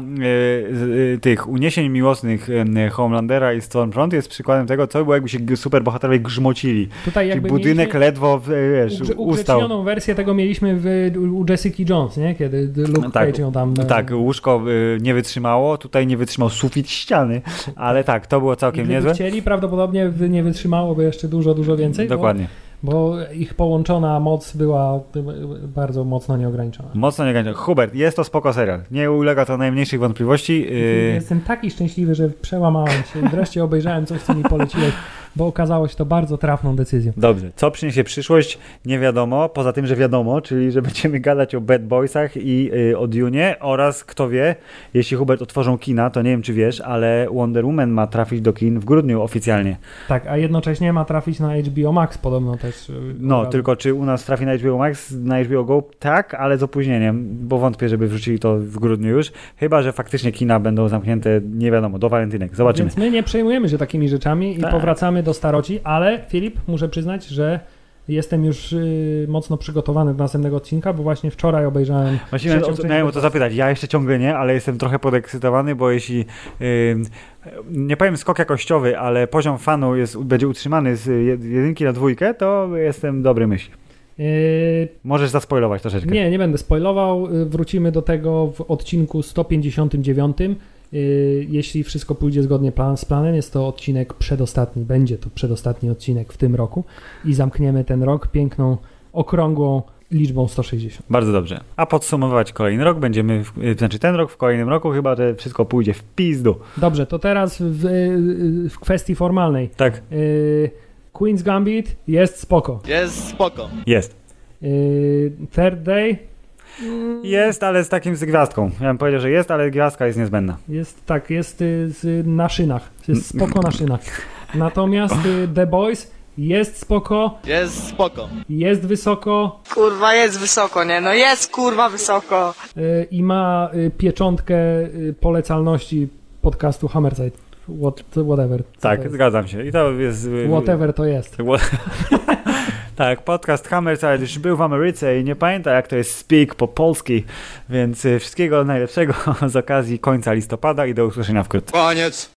tych uniesień miłosnych Homelandera i Stormfront jest przykładem tego, co było jakby się superbohaterowie grzmocili. tutaj Czyli jakby budynek mieliśmy ledwo, wiesz, ugrze- ustał. wersję tego mieliśmy w, u Jessica Jones, nie? Kiedy Luke Tak, Cage ją tam... Tak, łóżko nie wytrzymało, tutaj nie wytrzymał sufit ściany, ale tak, to było całkiem Gdyby niezłe. chcieli, prawdopodobnie nie wytrzymałoby jeszcze dużo, dużo więcej, Dokładnie. bo ich połączona moc była y, y, bardzo mocno nieograniczona. Mocno nie gańczę. Hubert, jest to spoko serial. Nie ulega to najmniejszych wątpliwości. Y, Jestem taki szczęśliwy, że przełamałem się i wreszcie obejrzałem coś, co mi poleciłeś, bo okazało się to bardzo trafną decyzją. Dobrze, co przyniesie przyszłość? Nie wiadomo, poza tym, że wiadomo, czyli że będziemy gadać o Bad Boysach i y, o Dune oraz kto wie, jeśli Hubert otworzą kina, to nie wiem czy wiesz, ale Wonder Woman ma trafić do kin w grudniu oficjalnie. Tak, a jednocześnie ma trafić na HBO Max podobno też. y, No, razu. tylko czy u nas trafi na HBO Max, na HBO Go? Tak, ale z opóźnieniem, bo wątpię, żeby wrzucili to w grudniu już, chyba, że faktycznie kina będą zamknięte, nie wiadomo, do walentynek. Zobaczymy. Więc my nie przejmujemy się takimi rzeczami i Tak. powracamy do staroci, ale Filip, muszę przyznać, że jestem już y, mocno przygotowany do następnego odcinka, bo właśnie wczoraj obejrzałem Właściwie trzecią o- miałem o to zapytać. Ja jeszcze ciągle nie, ale jestem trochę podekscytowany, bo jeśli ym, nie powiem skok jakościowy, ale poziom fanu jest, będzie utrzymany z jed- jedynki na dwójkę, to jestem dobry myśl. Y, Możesz zaspoilować troszeczkę. Nie, nie będę spoilował. Y, Wrócimy do tego w odcinku 159. Y, Jeśli wszystko pójdzie zgodnie plan, z planem, jest to odcinek przedostatni. Będzie to przedostatni odcinek w tym roku i zamkniemy ten rok piękną, okrągłą liczbą 160. Bardzo dobrze. A podsumowywać kolejny rok będziemy, w, y, znaczy ten rok w kolejnym roku, chyba że wszystko pójdzie w pizdu. Dobrze, to teraz w, y, w kwestii formalnej. Tak, Queen's Gambit jest spoko. Jest spoko. jest. Third Day Jest, ale z takim z gwiazdką. Ja bym powiedział, że jest, ale gwiazdka jest niezbędna. jest tak, jest y, z, na szynach. Jest spoko na szynach. Natomiast y, The Boys jest spoko, Jest spoko. jest wysoko Kurwa, jest wysoko, nie? No jest kurwa wysoko. y, i ma pieczątkę polecalności podcastu Hammerside. What, whatever. Co Tak, zgadzam się. I to jest... Whatever to jest. tak, podcast Hammerside już był w Ameryce i nie pamięta jak to jest speak po polski, więc y, wszystkiego najlepszego z okazji końca listopada i do usłyszenia wkrótce. Koniec.